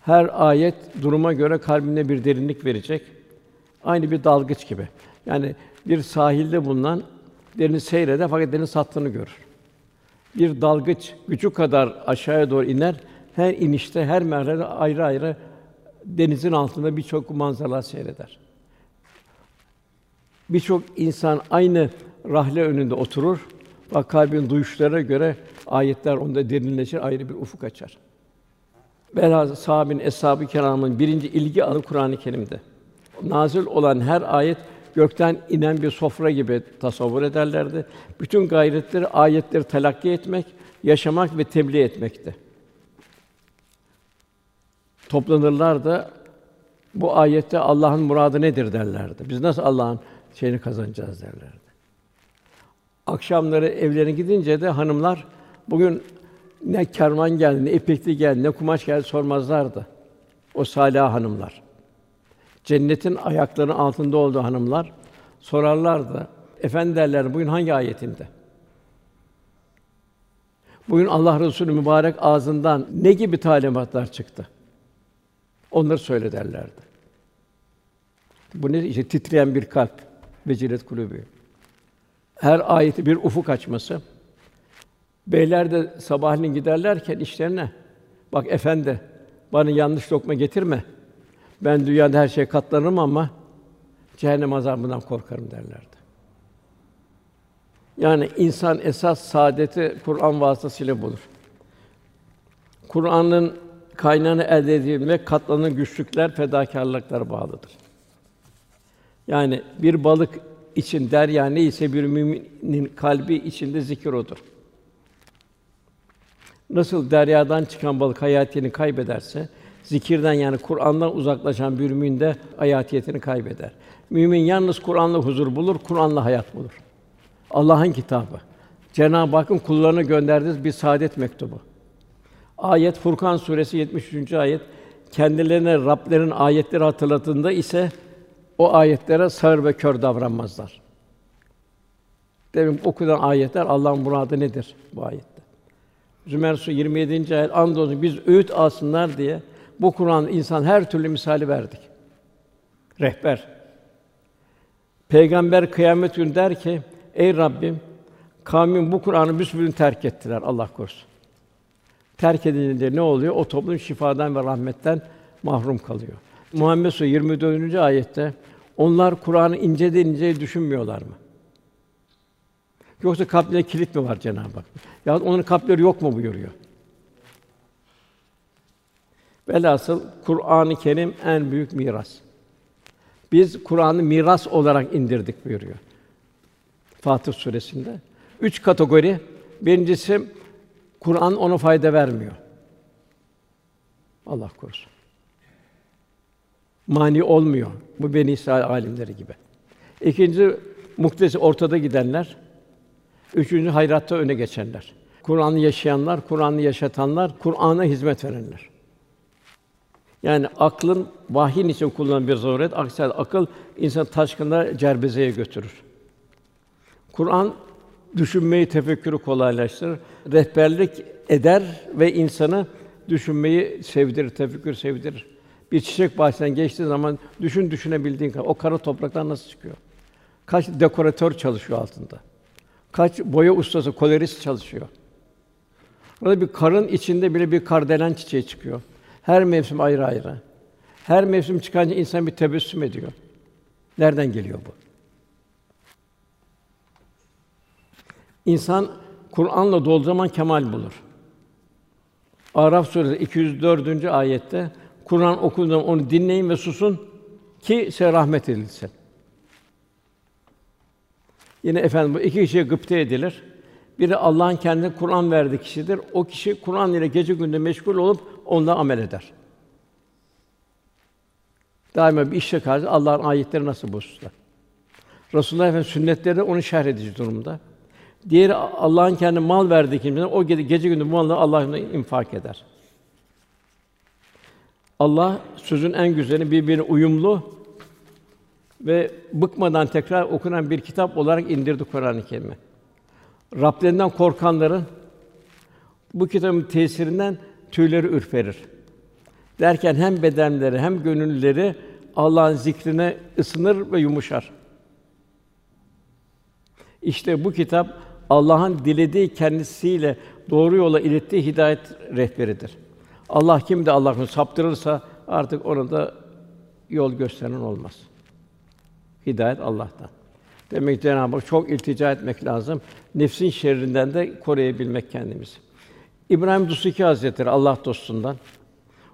Her ayet duruma göre kalbine bir derinlik verecek. Aynı bir dalgıç gibi. Yani bir sahilde bulunan deniz seyreder fakat deniz sattığını görür. Bir dalgıç gücü kadar aşağıya doğru iner. Her inişte, her merhale ayrı ayrı denizin altında birçok manzaralar seyreder. Birçok insan aynı rahle önünde oturur. Bak kalbin duyuşlara göre ayetler onda derinleşir, ayrı bir ufuk açar. Velhâsıl sahabin, eshab-ı kiramın birinci ilgi alanı Kur'an-ı Kerim'de. Nazil olan her ayet gökten inen bir sofra gibi tasavvur ederlerdi. Bütün gayretleri ayetleri telakki etmek, yaşamak ve tebliğ etmekti. Toplanırlar da bu ayette Allah'ın muradı nedir derlerdi. Biz nasıl Allah'ın şeyini kazanacağız derlerdi. Akşamları evlerine gidince de hanımlar bugün ne kervan geldi, ne ipekli geldi, ne kumaş geldi sormazlardı. O salih hanımlar. Cennetin ayaklarının altında olduğu hanımlar sorarlardı. Efendi derler bugün hangi ayetinde? Bugün Allah Resulü mübarek ağzından ne gibi talimatlar çıktı? Onları söyle derlerdi. Bu ne? İşte titreyen bir kalp, vecilet kulübü. Her ayeti bir ufuk açması. Beyler de sabahleyin giderlerken işlerine bak efendi bana yanlış lokma getirme. Ben dünyada her şeye katlanırım ama cehennem azabından korkarım derlerdi. Yani insan esas saadeti Kur'an vasıtasıyla bulur. Kur'an'ın kaynağını elde edilmek katlanan güçlükler, fedakarlıklar bağlıdır. Yani bir balık için derya neyse bir müminin kalbi içinde zikir odur. Nasıl deryadan çıkan balık hayatını kaybederse, zikirden yani Kur'an'dan uzaklaşan bir mümin de hayatiyetini kaybeder. Mümin yalnız Kur'an'la huzur bulur, Kur'an'la hayat bulur. Allah'ın kitabı. Cenab-ı Hakk'ın kullarına gönderdiği bir saadet mektubu. Ayet Furkan suresi 73. ayet kendilerine Rablerin ayetleri hatırlatında ise o ayetlere sağır ve kör davranmazlar. Demin okunan ayetler Allah'ın muradı nedir bu ayette? Zümer Suresi 27. ayet andolsun biz öğüt alsınlar diye bu Kur'an insan her türlü misali verdik. Rehber. Peygamber kıyamet günü der ki: Ey Rabbim, kavmin bu Kur'an'ı büsbütün terk ettiler. Allah korusun. Terk edilince ne oluyor? O toplum şifadan ve rahmetten mahrum kalıyor. Muhammed Suresi 24. ayette onlar Kur'an'ı inceden inceye düşünmüyorlar mı? Yoksa kalplerine kilit mi var Cenab-ı Hak? Ya onun kalpleri yok mu buyuruyor. Velhasıl Kur'an-ı Kerim en büyük miras. Biz Kur'an'ı miras olarak indirdik buyuruyor. Fatır suresinde. Üç kategori. Birincisi Kur'an ona fayda vermiyor. Allah korusun. Mani olmuyor. Bu Beni İsrail alimleri gibi. İkinci muktesi ortada gidenler. Üçüncü hayratta öne geçenler. Kur'an'ı yaşayanlar, Kur'an'ı yaşatanlar, Kur'an'a hizmet verenler. Yani aklın vahyin için kullanılan bir zaruret, aksi akıl insan taşkınlar cerbezeye götürür. Kur'an düşünmeyi, tefekkürü kolaylaştırır, rehberlik eder ve insanı düşünmeyi sevdirir, tefekkür sevdirir. Bir çiçek bahçesinden geçtiği zaman düşün düşünebildiğin kadar o kara topraktan nasıl çıkıyor? Kaç dekoratör çalışıyor altında? Kaç boya ustası, kolorist çalışıyor? Burada bir karın içinde bile bir kardelen çiçeği çıkıyor. Her mevsim ayrı ayrı. Her mevsim çıkınca insan bir tebessüm ediyor. Nereden geliyor bu? İnsan Kur'an'la dolu zaman kemal bulur. Araf suresi 204. ayette Kur'an okunduğunda onu dinleyin ve susun ki size rahmet edilsin. Yine efendim bu iki kişiye gıpta edilir. Biri Allah'ın kendine Kur'an verdiği kişidir. O kişi Kur'an ile gece gündüz meşgul olup onunla amel eder. Daima bir işe karşı Allah'ın ayetleri nasıl bu hususta? Resulullah Efendimiz sünnetleri onu şerh edici durumda. Diğeri Allah'ın kendi mal verdiği kimse o gece, gece gündüz bu malı Allah'ın infak eder. Allah sözün en güzeli birbirine uyumlu ve bıkmadan tekrar okunan bir kitap olarak indirdi Kur'an-ı Kerim'i. Rablerinden korkanların bu kitabın tesirinden tüyleri ürperir. Derken hem bedenleri hem gönülleri Allah'ın zikrine ısınır ve yumuşar. İşte bu kitap Allah'ın dilediği kendisiyle doğru yola ilettiği hidayet rehberidir. Allah kim de Allah'ını saptırırsa artık ona da yol gösteren olmaz. Hidayet Allah'tan. Demek ki Cenab-ı Hak çok iltica etmek lazım. Nefsin şerrinden de koruyabilmek kendimizi. İbrahim Dusuki Hazretleri Allah dostundan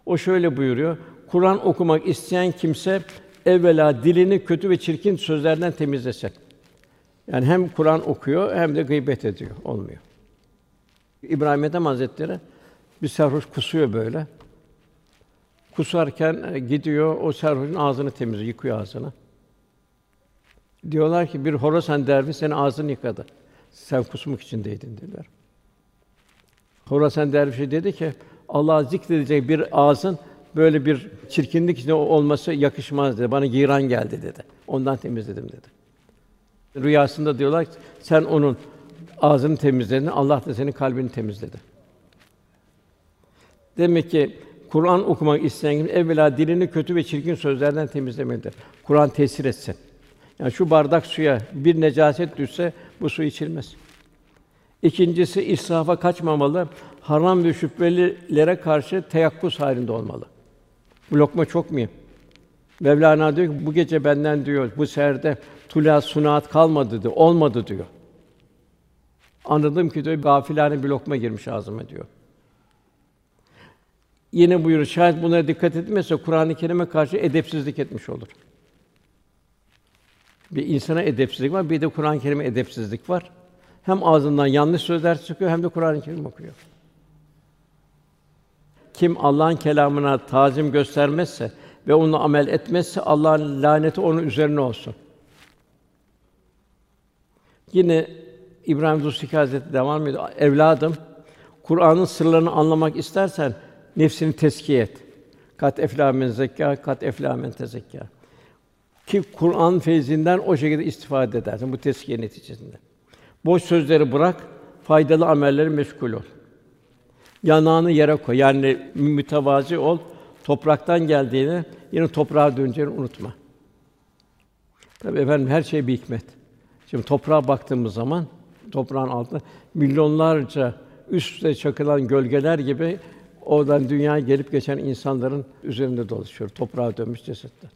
o şöyle buyuruyor. Kur'an okumak isteyen kimse evvela dilini kötü ve çirkin sözlerden temizlesin. Yani hem Kur'an okuyor hem de gıybet ediyor. Olmuyor. İbrahim Ethem Hazretleri bir sarhoş kusuyor böyle. Kusarken e, gidiyor o sarhoşun ağzını temizliyor, yıkıyor ağzını. Diyorlar ki bir Horasan derviş senin ağzını yıkadı. Sen kusmuk içindeydin dediler. Horasan dervişi dedi ki Allah'ı zikredecek bir ağzın böyle bir çirkinlik içinde olması yakışmaz dedi. Bana giran geldi dedi. Ondan temizledim dedi. Rüyasında diyorlar ki sen onun ağzını temizledin, Allah da senin kalbini temizledi. Demek ki Kur'an okumak isteyen kim evvela dilini kötü ve çirkin sözlerden temizlemelidir. Kur'an tesir etsin. Yani şu bardak suya bir necaset düşse bu su içilmez. İkincisi israfa kaçmamalı. Haram ve şüphelilere karşı teyakkuz halinde olmalı. Bu lokma çok mühim. Mevlana diyor ki bu gece benden diyor bu serde tula sunaat kalmadı diyor, olmadı diyor. Anladım ki diyor gafilane bir lokma girmiş ağzıma diyor. Yine buyuruyor şayet bunlara dikkat etmezse Kur'an-ı Kerim'e karşı edepsizlik etmiş olur. Bir insana edepsizlik var, bir de Kur'an-ı Kerim'e edepsizlik var. Hem ağzından yanlış sözler çıkıyor hem de Kur'an-ı Kerim okuyor. Kim Allah'ın kelamına tazim göstermezse ve onunla amel etmezse Allah'ın laneti onun üzerine olsun. Yine İbrahim Zussiki Hazretleri devam ediyor. Evladım, Kur'an'ın sırlarını anlamak istersen nefsini teskiye et. Kat eflâ men zekâ, kat eflâ men tezekkâ. Ki Kur'an feyzinden o şekilde istifade edersin bu teskiye neticesinde. Boş sözleri bırak, faydalı amelleri meşgul ol. Yanağını yere koy. Yani mütevazi ol. Topraktan geldiğini, yine toprağa döneceğini unutma. Tabii efendim her şey bir hikmet. Şimdi toprağa baktığımız zaman toprağın altında milyonlarca üst üste çakılan gölgeler gibi oradan dünyaya gelip geçen insanların üzerinde dolaşıyor. Toprağa dönmüş cesetler.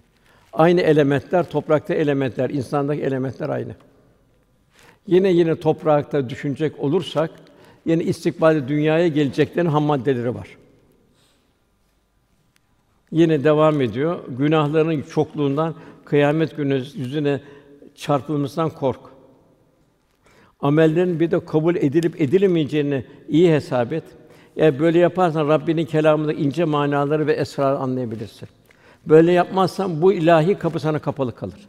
Aynı elementler, toprakta elementler, insandaki elementler aynı. Yine yine toprakta düşünecek olursak, yine istikbalde dünyaya geleceklerin ham maddeleri var. Yine devam ediyor. Günahların çokluğundan kıyamet günü yüzüne çarpılmasından kork. Amellerin bir de kabul edilip edilemeyeceğini iyi hesap et. Eğer böyle yaparsan Rabbinin kelamında ince manaları ve esrarı anlayabilirsin. Böyle yapmazsan bu ilahi kapı sana kapalı kalır.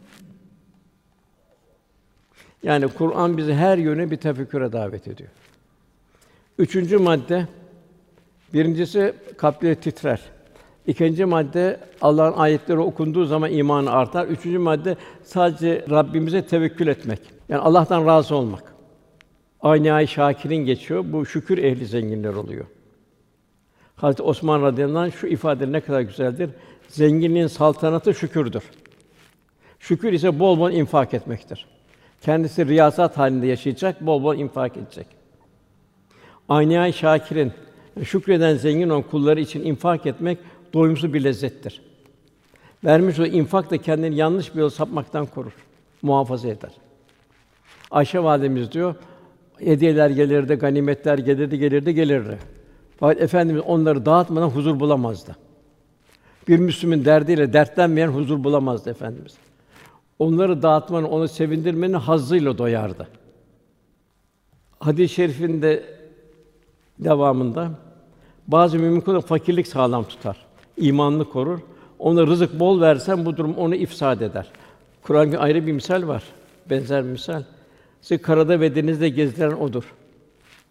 Yani Kur'an bizi her yöne bir tefekküre davet ediyor. Üçüncü madde, birincisi kalpleri titrer. İkinci madde Allah'ın ayetleri okunduğu zaman imanı artar. Üçüncü madde sadece Rabbimize tevekkül etmek. Yani Allah'tan razı olmak. Aynı ay Şakir'in geçiyor. Bu şükür ehli zenginler oluyor. Hazreti Osman radıyallahu şu ifade ne kadar güzeldir. Zenginliğin saltanatı şükürdür. Şükür ise bol bol infak etmektir. Kendisi riyasat halinde yaşayacak, bol bol infak edecek. Aynı Şakir'in şükreden zengin olan kulları için infak etmek doyumsuz bir lezzettir. Vermiş o infak da kendini yanlış bir yol sapmaktan korur, muhafaza eder. Ayşe validemiz diyor, hediyeler gelirdi, ganimetler gelirdi, gelirdi, gelirdi. Fakat efendimiz onları dağıtmadan huzur bulamazdı. Bir Müslümün derdiyle dertlenmeyen huzur bulamazdı efendimiz. Onları dağıtmanın, onu sevindirmenin hazzıyla doyardı. hadis-i şerifin de devamında bazı mümin fakirlik sağlam tutar. imanını korur. Ona rızık bol versen bu durum onu ifsad eder. Kur'an'da ayrı bir misal var. Benzer bir misal. Sizi karada ve denizde gezdiren odur.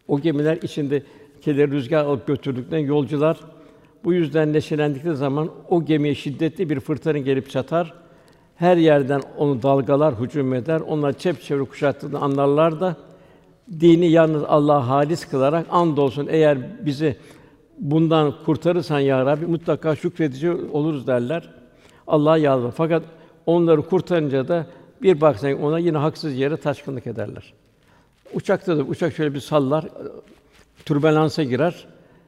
O gemiler içinde keleri rüzgar alıp götürdükten yolcular bu yüzden neşelendikleri zaman o gemiye şiddetli bir fırtına gelip çatar. Her yerden onu dalgalar hücum eder. Onlar çepçevre kuşattığını anlarlar da dini yalnız Allah'a halis kılarak andolsun eğer bizi bundan kurtarırsan ya Rabbi mutlaka şükredici oluruz derler. Allah'a yalvar. Fakat onları kurtarınca da bir baksan ona yine haksız yere taşkınlık ederler. Uçakta da uçak şöyle bir sallar, türbülansa girer.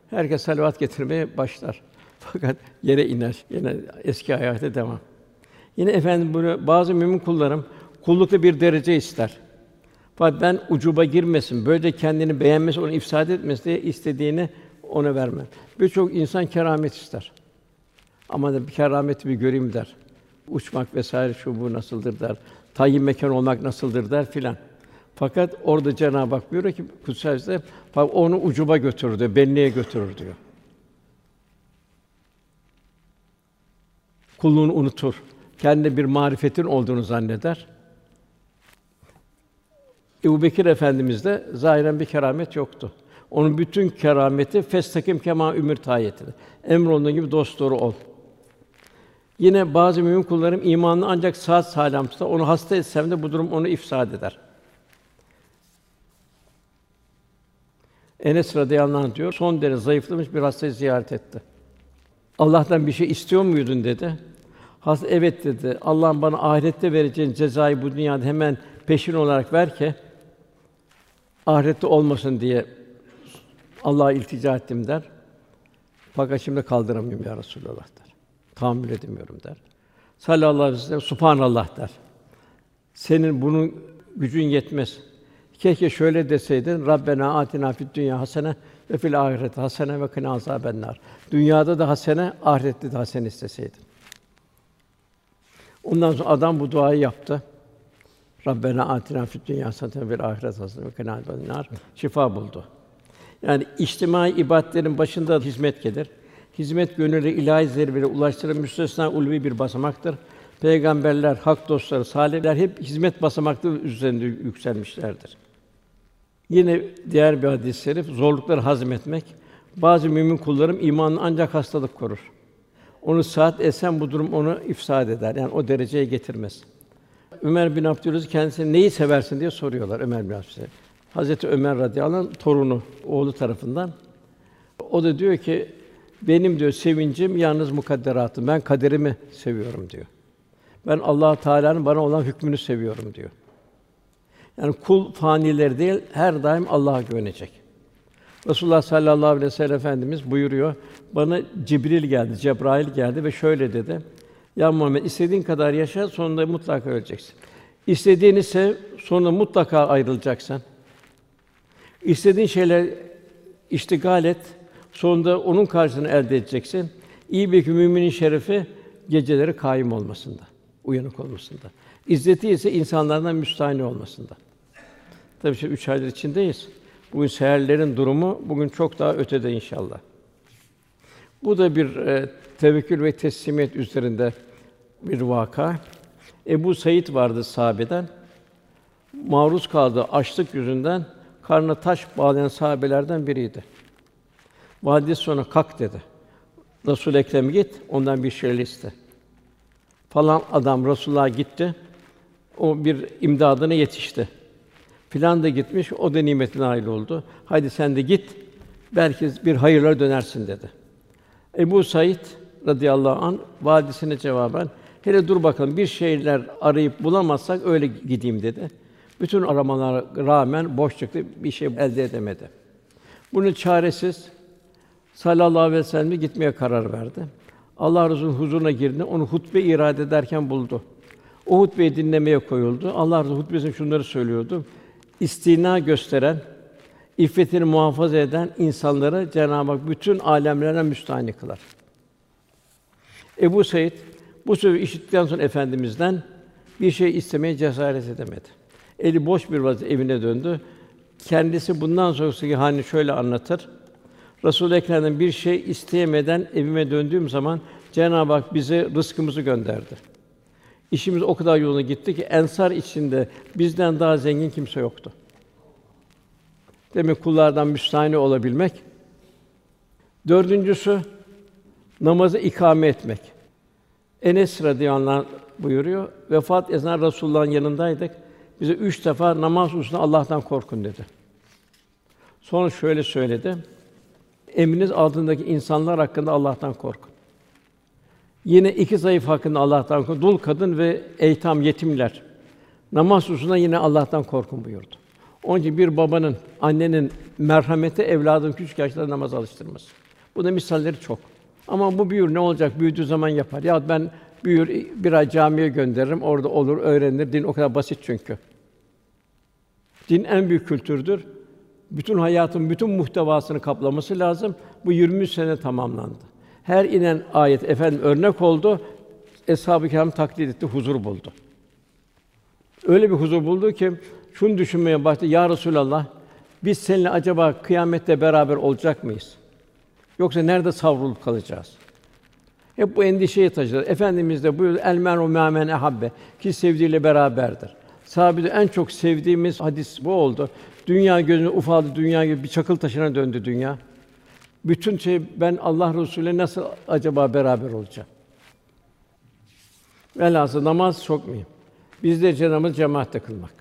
Herkes salavat getirmeye başlar. Fakat yere iner. Yine eski hayata devam. Yine efendim bunu bazı mümin kullarım kullukta bir derece ister. Fakat ben ucuba girmesin, böyle kendini beğenmesi, onu ifsad etmesi diye istediğini ona vermem. Birçok insan keramet ister. Ama da bir kerameti bir göreyim der. Uçmak vesaire şu bu nasıldır der. Tayin mekan olmak nasıldır der filan. Fakat orada Cenab-ı Hak buyuruyor ki kutsal bak onu ucuba götürür diyor, benliğe götürür diyor. Kulluğunu unutur. Kendi bir marifetin olduğunu zanneder. Ebu Bekir Efendimiz'de zahiren bir keramet yoktu. Onun bütün kerameti festakim kema ümür tayetidir. Emrolunduğun gibi dost doğru ol. Yine bazı mümin kullarım imanını ancak salam tutar. Onu hasta etsem de bu durum onu ifsad eder. Enes radıyallahu anh diyor, son derece zayıflamış bir hastayı ziyaret etti. Allah'tan bir şey istiyor muydun dedi. Hasta evet dedi. Allah'ım bana ahirette vereceğin cezayı bu dünyada hemen peşin olarak ver ki ahirette olmasın diye Allah'a iltica ettim der. Fakat şimdi kaldıramıyorum ya Resulallah der. Tahammül edemiyorum der. Sallallahu aleyhi ve sellem subhanallah der. Senin bunun gücün yetmez. Keşke şöyle deseydin Rabbena atina fid dünya hasene ve fil ahireti hasene ve kina azabennar. Dünyada da hasene, ahirette de hasene isteseydin. Ondan sonra adam bu duayı yaptı. Rabbena atina fid dünya hasene ve fil ahireti hasene ve kina azabennar. Şifa buldu. Yani içtimai ibadetlerin başında hizmet gelir. Hizmet gönüllü ilahi zirveye ulaştıran müstesna ulvi bir basamaktır. Peygamberler, hak dostları, salihler hep hizmet basamakları üzerinde yükselmişlerdir. Yine diğer bir hadis-i şerif zorlukları hazmetmek. Bazı mümin kullarım imanını ancak hastalık korur. Onu saat esen bu durum onu ifsad eder. Yani o dereceye getirmez. Ömer bin Abdülaziz kendisine neyi seversin diye soruyorlar Ömer bin Abdülaziz. Hazreti Ömer radıyallahu anh torunu, oğlu tarafından. O da diyor ki benim diyor sevincim yalnız mukadderatım. Ben kaderimi seviyorum diyor. Ben Allah Teala'nın bana olan hükmünü seviyorum diyor. Yani kul fanileri değil, her daim Allah'a güvenecek. Resulullah sallallahu aleyhi ve sellem Efendimiz buyuruyor. Bana Cibril geldi, Cebrail geldi ve şöyle dedi. Ya Muhammed istediğin kadar yaşa, sonunda mutlaka öleceksin. İstediğini sev, sonra mutlaka ayrılacaksın. İstediğin şeyler iştigal et, sonunda onun karşılığını elde edeceksin. İyi bir müminin şerefi geceleri kaim olmasında, uyanık olmasında. İzzeti ise insanlardan müstahni olmasında. Tabii şimdi üç aylar içindeyiz. Bugün seherlerin durumu bugün çok daha ötede inşallah. Bu da bir e, tevekkül ve teslimiyet üzerinde bir vaka. Ebu Said vardı sahabeden. Maruz kaldı açlık yüzünden karnına taş bağlayan sahabelerden biriydi. Vadis sonra kalk dedi. Resul Ekrem git, ondan bir şeyler iste. Falan adam Resulullah'a gitti. O bir imdadına yetişti. Filan da gitmiş, o da nimetine nail oldu. Haydi sen de git, belki bir hayırlara dönersin dedi. Ebu Said radıyallahu an vadisine cevaben hele dur bakalım bir şeyler arayıp bulamazsak öyle gideyim dedi. Bütün aramalara rağmen boş çıktı, bir şey elde edemedi. Bunu çaresiz sallallahu aleyhi ve sellem gitmeye karar verdi. Allah Resulü'nün huzuruna girdi, onu hutbe irade ederken buldu. O hutbeyi dinlemeye koyuldu. Allah Resulü hutbesinde şunları söylüyordu. İstina gösteren, iffetini muhafaza eden insanları Cenab-ı Hak bütün alemlerden müstahni kılar. Ebu Said bu sözü işittikten sonra efendimizden bir şey istemeye cesaret edemedi. Eli boş bir vaziyette evine döndü. kendisi bundan sonraki halini şöyle anlatır. Resul Ekrem'den bir şey isteyemeden evime döndüğüm zaman Cenab-ı Hak bize rızkımızı gönderdi. İşimiz o kadar yoluna gitti ki ensar içinde bizden daha zengin kimse yoktu. Demek kullardan müstahane olabilmek. Dördüncüsü namazı ikame etmek. Enes radıyallahu anh buyuruyor. Vefat esnasında Resulullah'ın yanındaydık. Bize üç defa namaz hususunda Allah'tan korkun dedi. Sonra şöyle söyledi. Emriniz altındaki insanlar hakkında Allah'tan korkun. Yine iki zayıf hakkında Allah'tan korkun. Dul kadın ve eytam yetimler. Namaz hususunda yine Allah'tan korkun buyurdu. Onun için bir babanın, annenin merhameti evladın küçük yaşta namaz alıştırması. Bu da misalleri çok. Ama bu büyür ne olacak? Büyüdüğü zaman yapar. Ya ben büyür bir ay camiye gönderirim, orada olur, öğrenir. Din o kadar basit çünkü. Din en büyük kültürdür. Bütün hayatın bütün muhtevasını kaplaması lazım. Bu 20 sene tamamlandı. Her inen ayet efendim örnek oldu. Eshab-ı Kiram taklit etti, huzur buldu. Öyle bir huzur buldu ki şunu düşünmeye başladı. Ya Resulallah, biz seninle acaba kıyamette beraber olacak mıyız? Yoksa nerede savrulup kalacağız? Hep bu endişeyi taşıdılar. Efendimiz de buyurdu, el meru mâmen ehabbe ki sevdiğiyle beraberdir. Sahabede en çok sevdiğimiz hadis bu oldu. Dünya gözüne ufaldı, dünya gibi bir çakıl taşına döndü dünya. Bütün şey ben Allah Resulü'yle nasıl acaba beraber olacağım? Velhâsıl namaz çok mühim. Bizde cenamız cemaatle kılmak.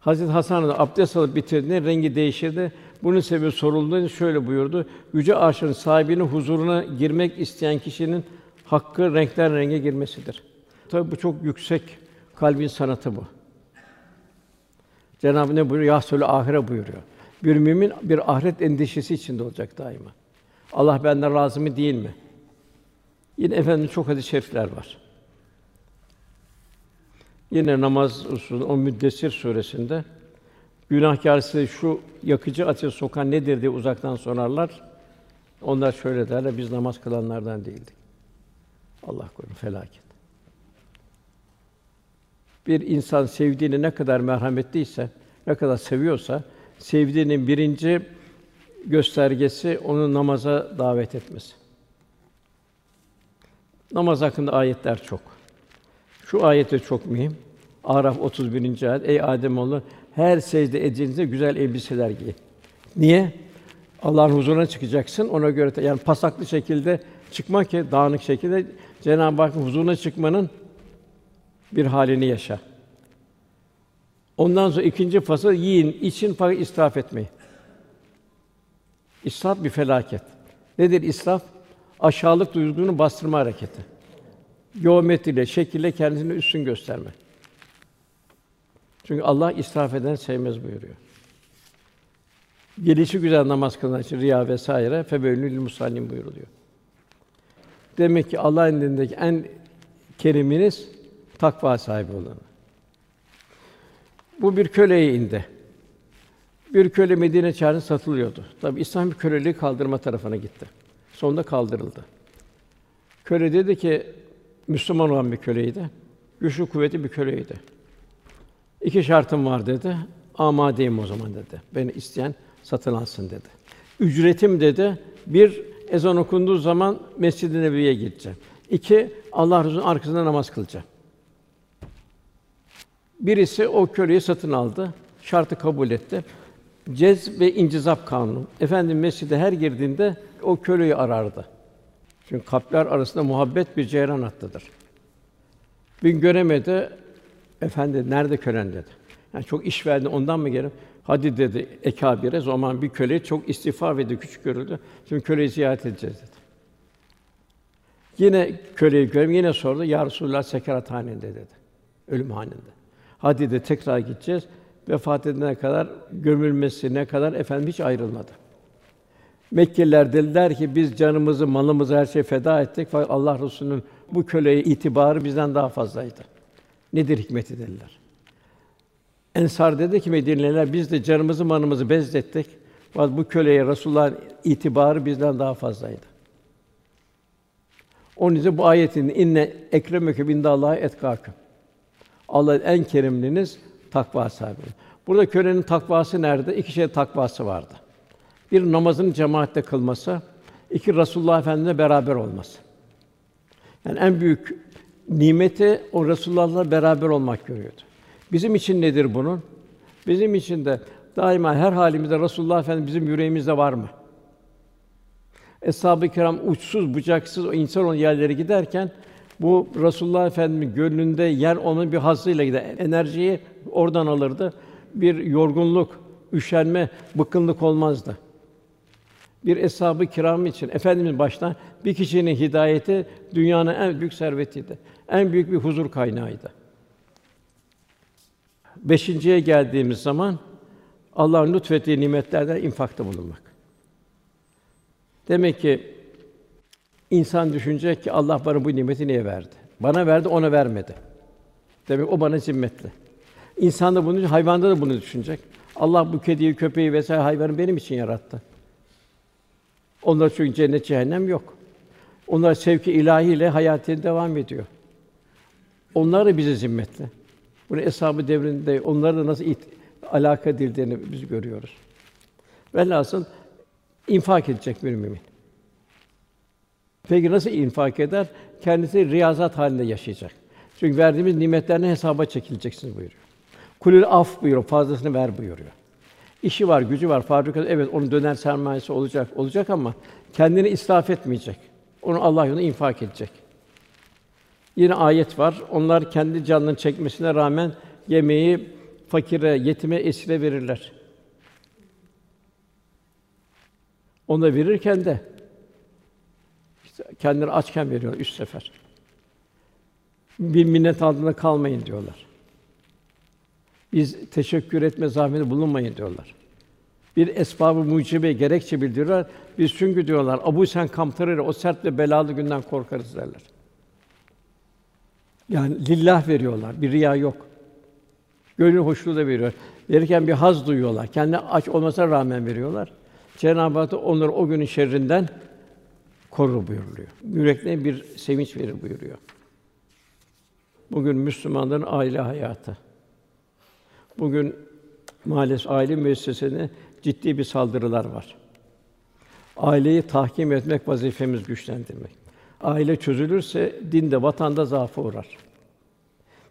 Hazreti Hasan abdest alıp bitirdiğinde rengi değişirdi. Bunun sebebi sorulduğunda şöyle buyurdu: Yüce Arş'ın sahibinin huzuruna girmek isteyen kişinin hakkı renkler renge girmesidir. Tabi bu çok yüksek kalbin sanatı bu. Cenab-ı ne buyuruyor? Yahsülü ahire buyuruyor. Bir mümin bir ahiret endişesi içinde olacak daima. Allah benden razı mı değil mi? Yine efendim çok hadis-i şerifler var. Yine namaz usulü o Müddessir suresinde günahkar size şu yakıcı ateşe sokan nedir diye uzaktan sorarlar. Onlar şöyle derler, biz namaz kılanlardan değildik. Allah korusun felaket. Bir insan sevdiğini ne kadar merhametliyse, ne kadar seviyorsa, sevdiğinin birinci göstergesi onu namaza davet etmesi. Namaz hakkında ayetler çok. Şu ayet de çok mühim. Araf 31. ayet. Ey Adem oğlu her secde edildiğinizde güzel elbiseler giy. Niye? Allah'ın huzuruna çıkacaksın. Ona göre yani pasaklı şekilde çıkmak ki dağınık şekilde Cenab-ı Hakk'ın huzuruna çıkmanın bir halini yaşa. Ondan sonra ikinci fasıl yiyin, için fakat israf etmeyin. İsraf bir felaket. Nedir israf? Aşağılık duygusunu bastırma hareketi. Geometriyle, şekille kendini üstün gösterme. Çünkü Allah israf eden sevmez buyuruyor. Gelişi güzel namaz kılan için riya vesaire febelül musallin buyuruluyor. Demek ki Allah'ın indindeki en keriminiz takva sahibi olanı. Bu bir köleye indi. Bir köle Medine çarşısında satılıyordu. Tabi İslam bir köleliği kaldırma tarafına gitti. Sonunda kaldırıldı. Köle dedi ki Müslüman olan bir köleydi. Güçlü kuvvetli bir köleydi. İki şartım var dedi. Amadeyim o zaman dedi. Beni isteyen satın alsın dedi. Ücretim dedi. Bir ezan okunduğu zaman Mescid-i Nebevi'ye gideceğim. İki Allah Resulü'nün arkasında namaz kılacağım. Birisi o köleyi satın aldı. Şartı kabul etti. Cez ve incizap kanunu. Efendim mescide her girdiğinde o köleyi arardı. Çünkü kalpler arasında muhabbet bir ceyran hattıdır. Bir gün göremedi. Efendi nerede kölen dedi. Yani çok iş verdi ondan mı gelip hadi dedi ekabire zaman bir köle çok istiğfar ve küçük görüldü. Şimdi köleyi ziyaret edeceğiz dedi. Yine köleyi gördüm, yine sordu. Ya Resulullah sekarathanede dedi. Ölüm haninde. Hadi de tekrar gideceğiz. Vefat edene kadar gömülmesi ne kadar efendim hiç ayrılmadı. Mekkeliler dediler ki biz canımızı, malımızı her şeyi feda ettik fakat Allah Resulü'nün bu köleye itibarı bizden daha fazlaydı. Nedir hikmeti dediler. Ensar dedi ki Medineliler biz de canımızı, malımızı bezlettik. Fakat bu köleye Resulullah'ın itibarı bizden daha fazlaydı. Onun için bu ayetin inne ekremeke bindallahi etkâküm. Allah'ın en kerimliniz takva sahibi. Burada kölenin takvası nerede? İki şey takvası vardı. Bir namazını cemaatle kılması, iki Resulullah Efendimizle beraber olması. Yani en büyük nimeti o Resulullah'la beraber olmak görüyordu. Bizim için nedir bunun? Bizim için de daima her halimizde Resulullah Efendimiz bizim yüreğimizde var mı? Eshab-ı Kiram uçsuz bucaksız o insan olan yerlere giderken bu Resulullah Efendimiz gönlünde yer onun bir hazzıyla gider. Enerjiyi oradan alırdı. Bir yorgunluk, üşenme, bıkkınlık olmazdı. Bir eshab-ı kiram için efendimiz baştan bir kişinin hidayeti dünyanın en büyük servetiydi. En büyük bir huzur kaynağıydı. Beşinciye geldiğimiz zaman Allah'ın lütfettiği nimetlerden infakta bulunmak. Demek ki insan düşünecek ki Allah bana bu nimeti niye verdi? Bana verdi, ona vermedi. Demek o bana zimmetli. İnsan da bunu, hayvanda da bunu düşünecek. Allah bu kediyi, köpeği vesaire hayvanı benim için yarattı. Onlar çünkü cennet cehennem yok. Onlar sevki ilahiyle hayatına devam ediyor. Onlar da bize zimmetli. Bunu eshab-ı devrinde onlarla nasıl it, alaka edildiğini biz görüyoruz. Velhasıl infak edecek bir mümin. Peki nasıl infak eder? Kendisi riyazat halinde yaşayacak. Çünkü verdiğimiz nimetlerini hesaba çekileceksiniz buyuruyor. Kulül af buyuruyor, fazlasını ver buyuruyor. İşi var, gücü var, fabrikası evet onun döner sermayesi olacak, olacak ama kendini israf etmeyecek. Onu Allah yolunda infak edecek. Yine ayet var. Onlar kendi canını çekmesine rağmen yemeği fakire, yetime, esire verirler. Onu verirken de kendileri açken veriyor üç sefer. Bir minnet altında kalmayın diyorlar. Biz teşekkür etme zahmeti bulunmayın diyorlar. Bir esbabı mucibe gerekçe bildiriyorlar. Biz çünkü diyorlar Abu Sen Kamtarır o sert ve belalı günden korkarız derler. Yani lillah veriyorlar. Bir riya yok. Gönül hoşluğu da veriyor. Verirken bir haz duyuyorlar. Kendi aç olmasına rağmen veriyorlar. Cenab-ı Hak onları o günün şerrinden korur buyuruluyor. Yüreklerine bir sevinç verir buyuruyor. Bugün Müslümanların aile hayatı. Bugün maalesef aile müessesesine ciddi bir saldırılar var. Aileyi tahkim etmek vazifemiz güçlendirmek. Aile çözülürse dinde, vatanda zaafa uğrar.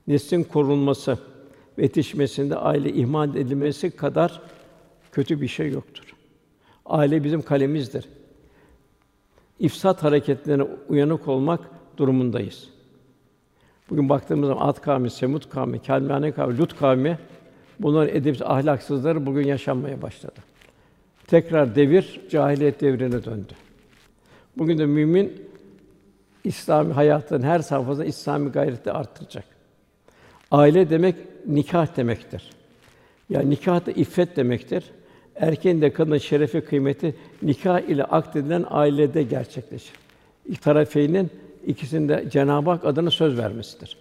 Neslin korunması ve yetişmesinde aile ihmal edilmesi kadar kötü bir şey yoktur. Aile bizim kalemizdir. İfsat hareketlerine uyanık olmak durumundayız. Bugün baktığımız zaman Ad kavmi, Semud kavmi, Kelmane kavmi, Lut kavmi bunlar edepsiz ahlaksızları bugün yaşanmaya başladı. Tekrar devir cahiliyet devrine döndü. Bugün de mümin İslami hayatın her safhasında İslami gayreti arttıracak. Aile demek nikah demektir. Yani nikah da iffet demektir. Erkeğin de kadının şerefi kıymeti nikah ile akdedilen ailede gerçekleşir. İki tarafeynin ikisinde Cenab-ı Hak adına söz vermesidir.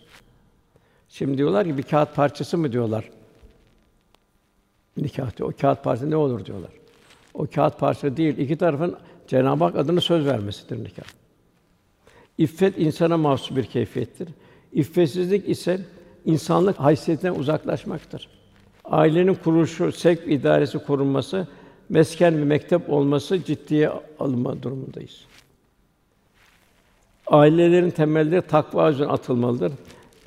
Şimdi diyorlar ki bir kağıt parçası mı diyorlar. Nikah diyor. O kağıt parçası ne olur diyorlar. O kağıt parçası değil, iki tarafın Cenab-ı Hak adına söz vermesidir nikah. İffet insana mahsus bir keyfiyettir. İffetsizlik ise insanlık haysiyetinden uzaklaşmaktır. Ailenin kuruluşu, sevk idaresi korunması, mesken ve mektep olması ciddiye alınma durumundayız. Ailelerin temelleri takva üzerine atılmalıdır.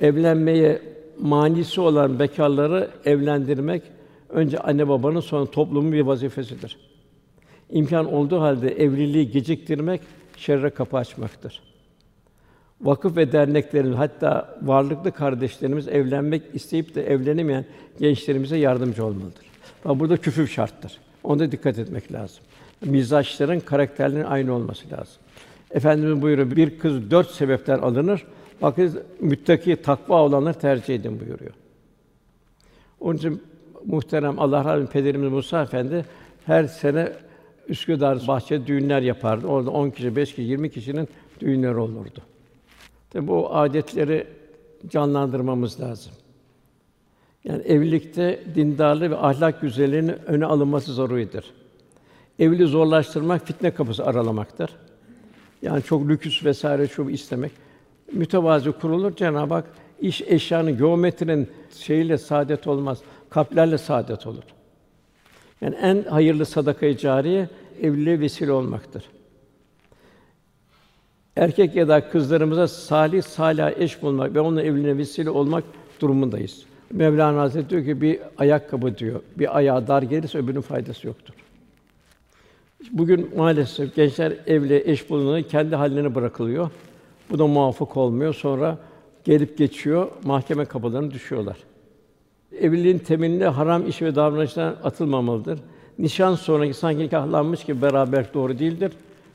Evlenmeye manisi olan bekarları evlendirmek önce anne babanın sonra toplumun bir vazifesidir. İmkan olduğu halde evliliği geciktirmek şerre kapı açmaktır. Vakıf ve derneklerin hatta varlıklı kardeşlerimiz evlenmek isteyip de evlenemeyen gençlerimize yardımcı olmalıdır. Ama burada küfür şarttır. Onda dikkat etmek lazım. Mizaçların karakterlerinin aynı olması lazım. Efendimiz buyuruyor bir kız dört sebepten alınır. Bakın müttaki takva olanlar tercih edin buyuruyor. Onun için muhterem Allah olsun pederimiz Musa Efendi her sene Üsküdar bahçe düğünler yapardı. Orada 10 kişi, 5 kişi, 20 kişinin düğünleri olurdu. Tabi bu adetleri canlandırmamız lazım. Yani evlilikte dindarlığı ve ahlak güzelliğinin öne alınması zaruridir. Evliliği zorlaştırmak fitne kapısı aralamaktır. Yani çok lüküs vesaire şu istemek. Mütevazi kurulur Cenab-ı Hak iş eşyanın geometrinin şeyiyle saadet olmaz. kalplerle saadet olur. Yani en hayırlı sadakayı cariye evliliğe vesile olmaktır. Erkek ya da kızlarımıza salih salih eş bulmak ve onunla evliliğine vesile olmak durumundayız. Mevlana Hazretleri diyor ki bir ayakkabı diyor, bir ayağı dar gelirse öbürünün faydası yoktur. Bugün maalesef gençler evli eş bulunduğunda kendi haline bırakılıyor. Bu da muvaffak olmuyor. Sonra gelip geçiyor, mahkeme kapılarına düşüyorlar. Evliliğin temelinde haram iş ve davranışlar atılmamalıdır. Nişan sonraki sanki nikahlanmış gibi beraber doğru değildir.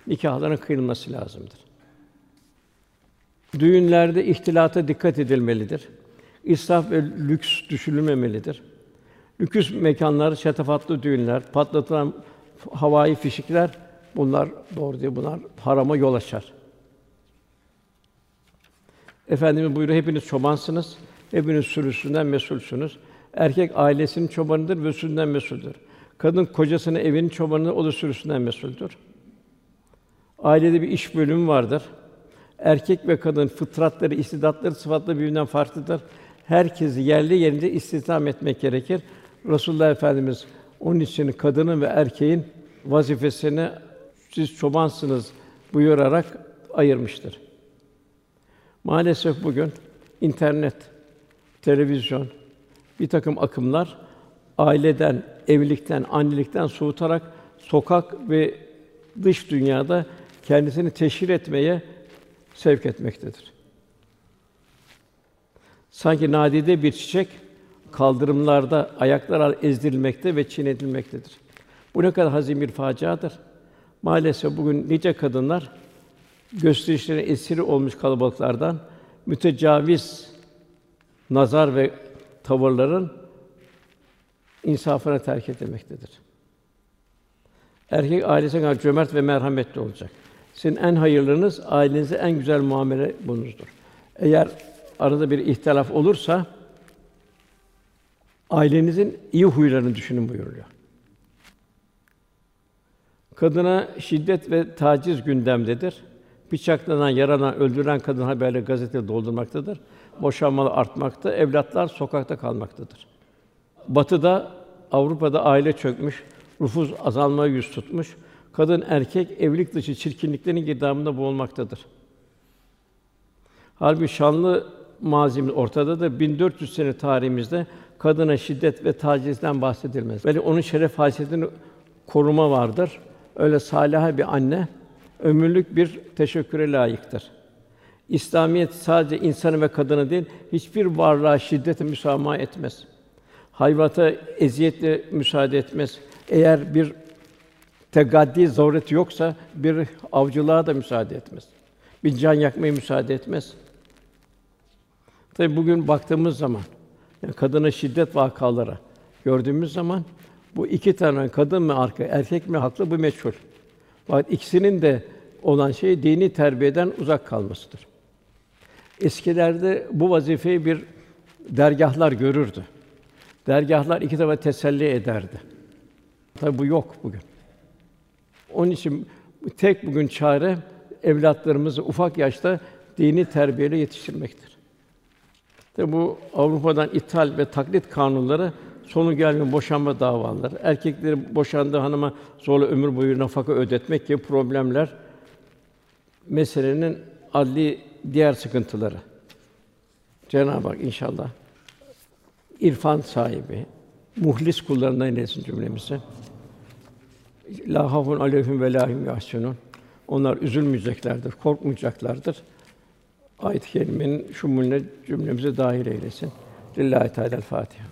Nikahların kıyılması lazımdır. Düğünlerde ihtilata dikkat edilmelidir. İsraf ve lüks düşülmemelidir. Lüks mekanlar, şatafatlı düğünler, patlatılan havai fişikler bunlar doğru değil. Bunlar harama yol açar. Efendimiz buyuruyor hepiniz çobansınız. Hepiniz sürüsünden mesulsünüz. Erkek ailesinin çobanıdır ve sürüsünden mesuldür. Kadın kocasının evinin çobanı, o da sürüsünden mesuldür. Ailede bir iş bölümü vardır. Erkek ve kadın fıtratları, istidatları, sıfatları birbirinden farklıdır. Herkesi yerli yerinde istihdam etmek gerekir. Resulullah Efendimiz onun için kadının ve erkeğin vazifesini siz çobansınız buyurarak ayırmıştır. Maalesef bugün internet, televizyon, bir takım akımlar aileden, evlilikten, annelikten soğutarak sokak ve dış dünyada kendisini teşhir etmeye sevk etmektedir. Sanki nadide bir çiçek kaldırımlarda ayaklar ezdirilmekte ve çiğnetilmektedir. Bu ne kadar hazin bir faciadır. Maalesef bugün nice kadınlar gösterişlerin esiri olmuş kalabalıklardan mütecaviz nazar ve tavırların insafına terk edilmektedir. Erkek ailesine kadar cömert ve merhametli olacak. Sizin en hayırlınız ailenize en güzel muamele bunuzdur. Eğer arada bir ihtilaf olursa ailenizin iyi huylarını düşünün buyuruyor. Kadına şiddet ve taciz gündemdedir. Bıçaklanan, yaralan, öldürülen kadın haberleri gazete doldurmaktadır. Boşanmalar artmakta, evlatlar sokakta kalmaktadır. Batı'da, Avrupa'da aile çökmüş, nüfus azalmaya yüz tutmuş. Kadın erkek evlilik dışı çirkinliklerin girdabında boğulmaktadır. Halbuki şanlı mazimiz ortadadır. 1400 sene tarihimizde kadına şiddet ve tacizden bahsedilmez. Böyle onun şeref haysiyetini koruma vardır. Öyle salih bir anne ömürlük bir teşekküre layıktır. İslamiyet sadece insanı ve kadını değil, hiçbir varlığa şiddete müsamaha etmez. Hayvata eziyetle müsaade etmez. Eğer bir tegaddi zaruret yoksa bir avcılığa da müsaade etmez. Bir can yakmaya müsaade etmez. Tabi bugün baktığımız zaman yani kadına şiddet vakaları gördüğümüz zaman bu iki tane kadın mı arka erkek mi haklı bu meçhul. Fakat ikisinin de olan şey dini terbiyeden uzak kalmasıdır. Eskilerde bu vazifeyi bir dergahlar görürdü. Dergahlar iki tarafa teselli ederdi. Tabi bu yok bugün. Onun için tek bugün çare evlatlarımızı ufak yaşta dini terbiyeyle yetiştirmektir. Tabi bu Avrupa'dan ithal ve taklit kanunları sonu gelmeyen boşanma davaları, erkekleri boşandığı hanıma zorla ömür boyu nafaka ödetmek gibi problemler meselenin adli diğer sıkıntıları. Cenab-ı Hak inşallah irfan sahibi, muhlis kullarından eylesin cümlemizi. La hafun aleyhim ve lahim yahsunun. Onlar üzülmeyeceklerdir, korkmayacaklardır. Ayet-i kerimenin şumulüne cümlemize dahil eylesin. Lillahi Teala Fatiha.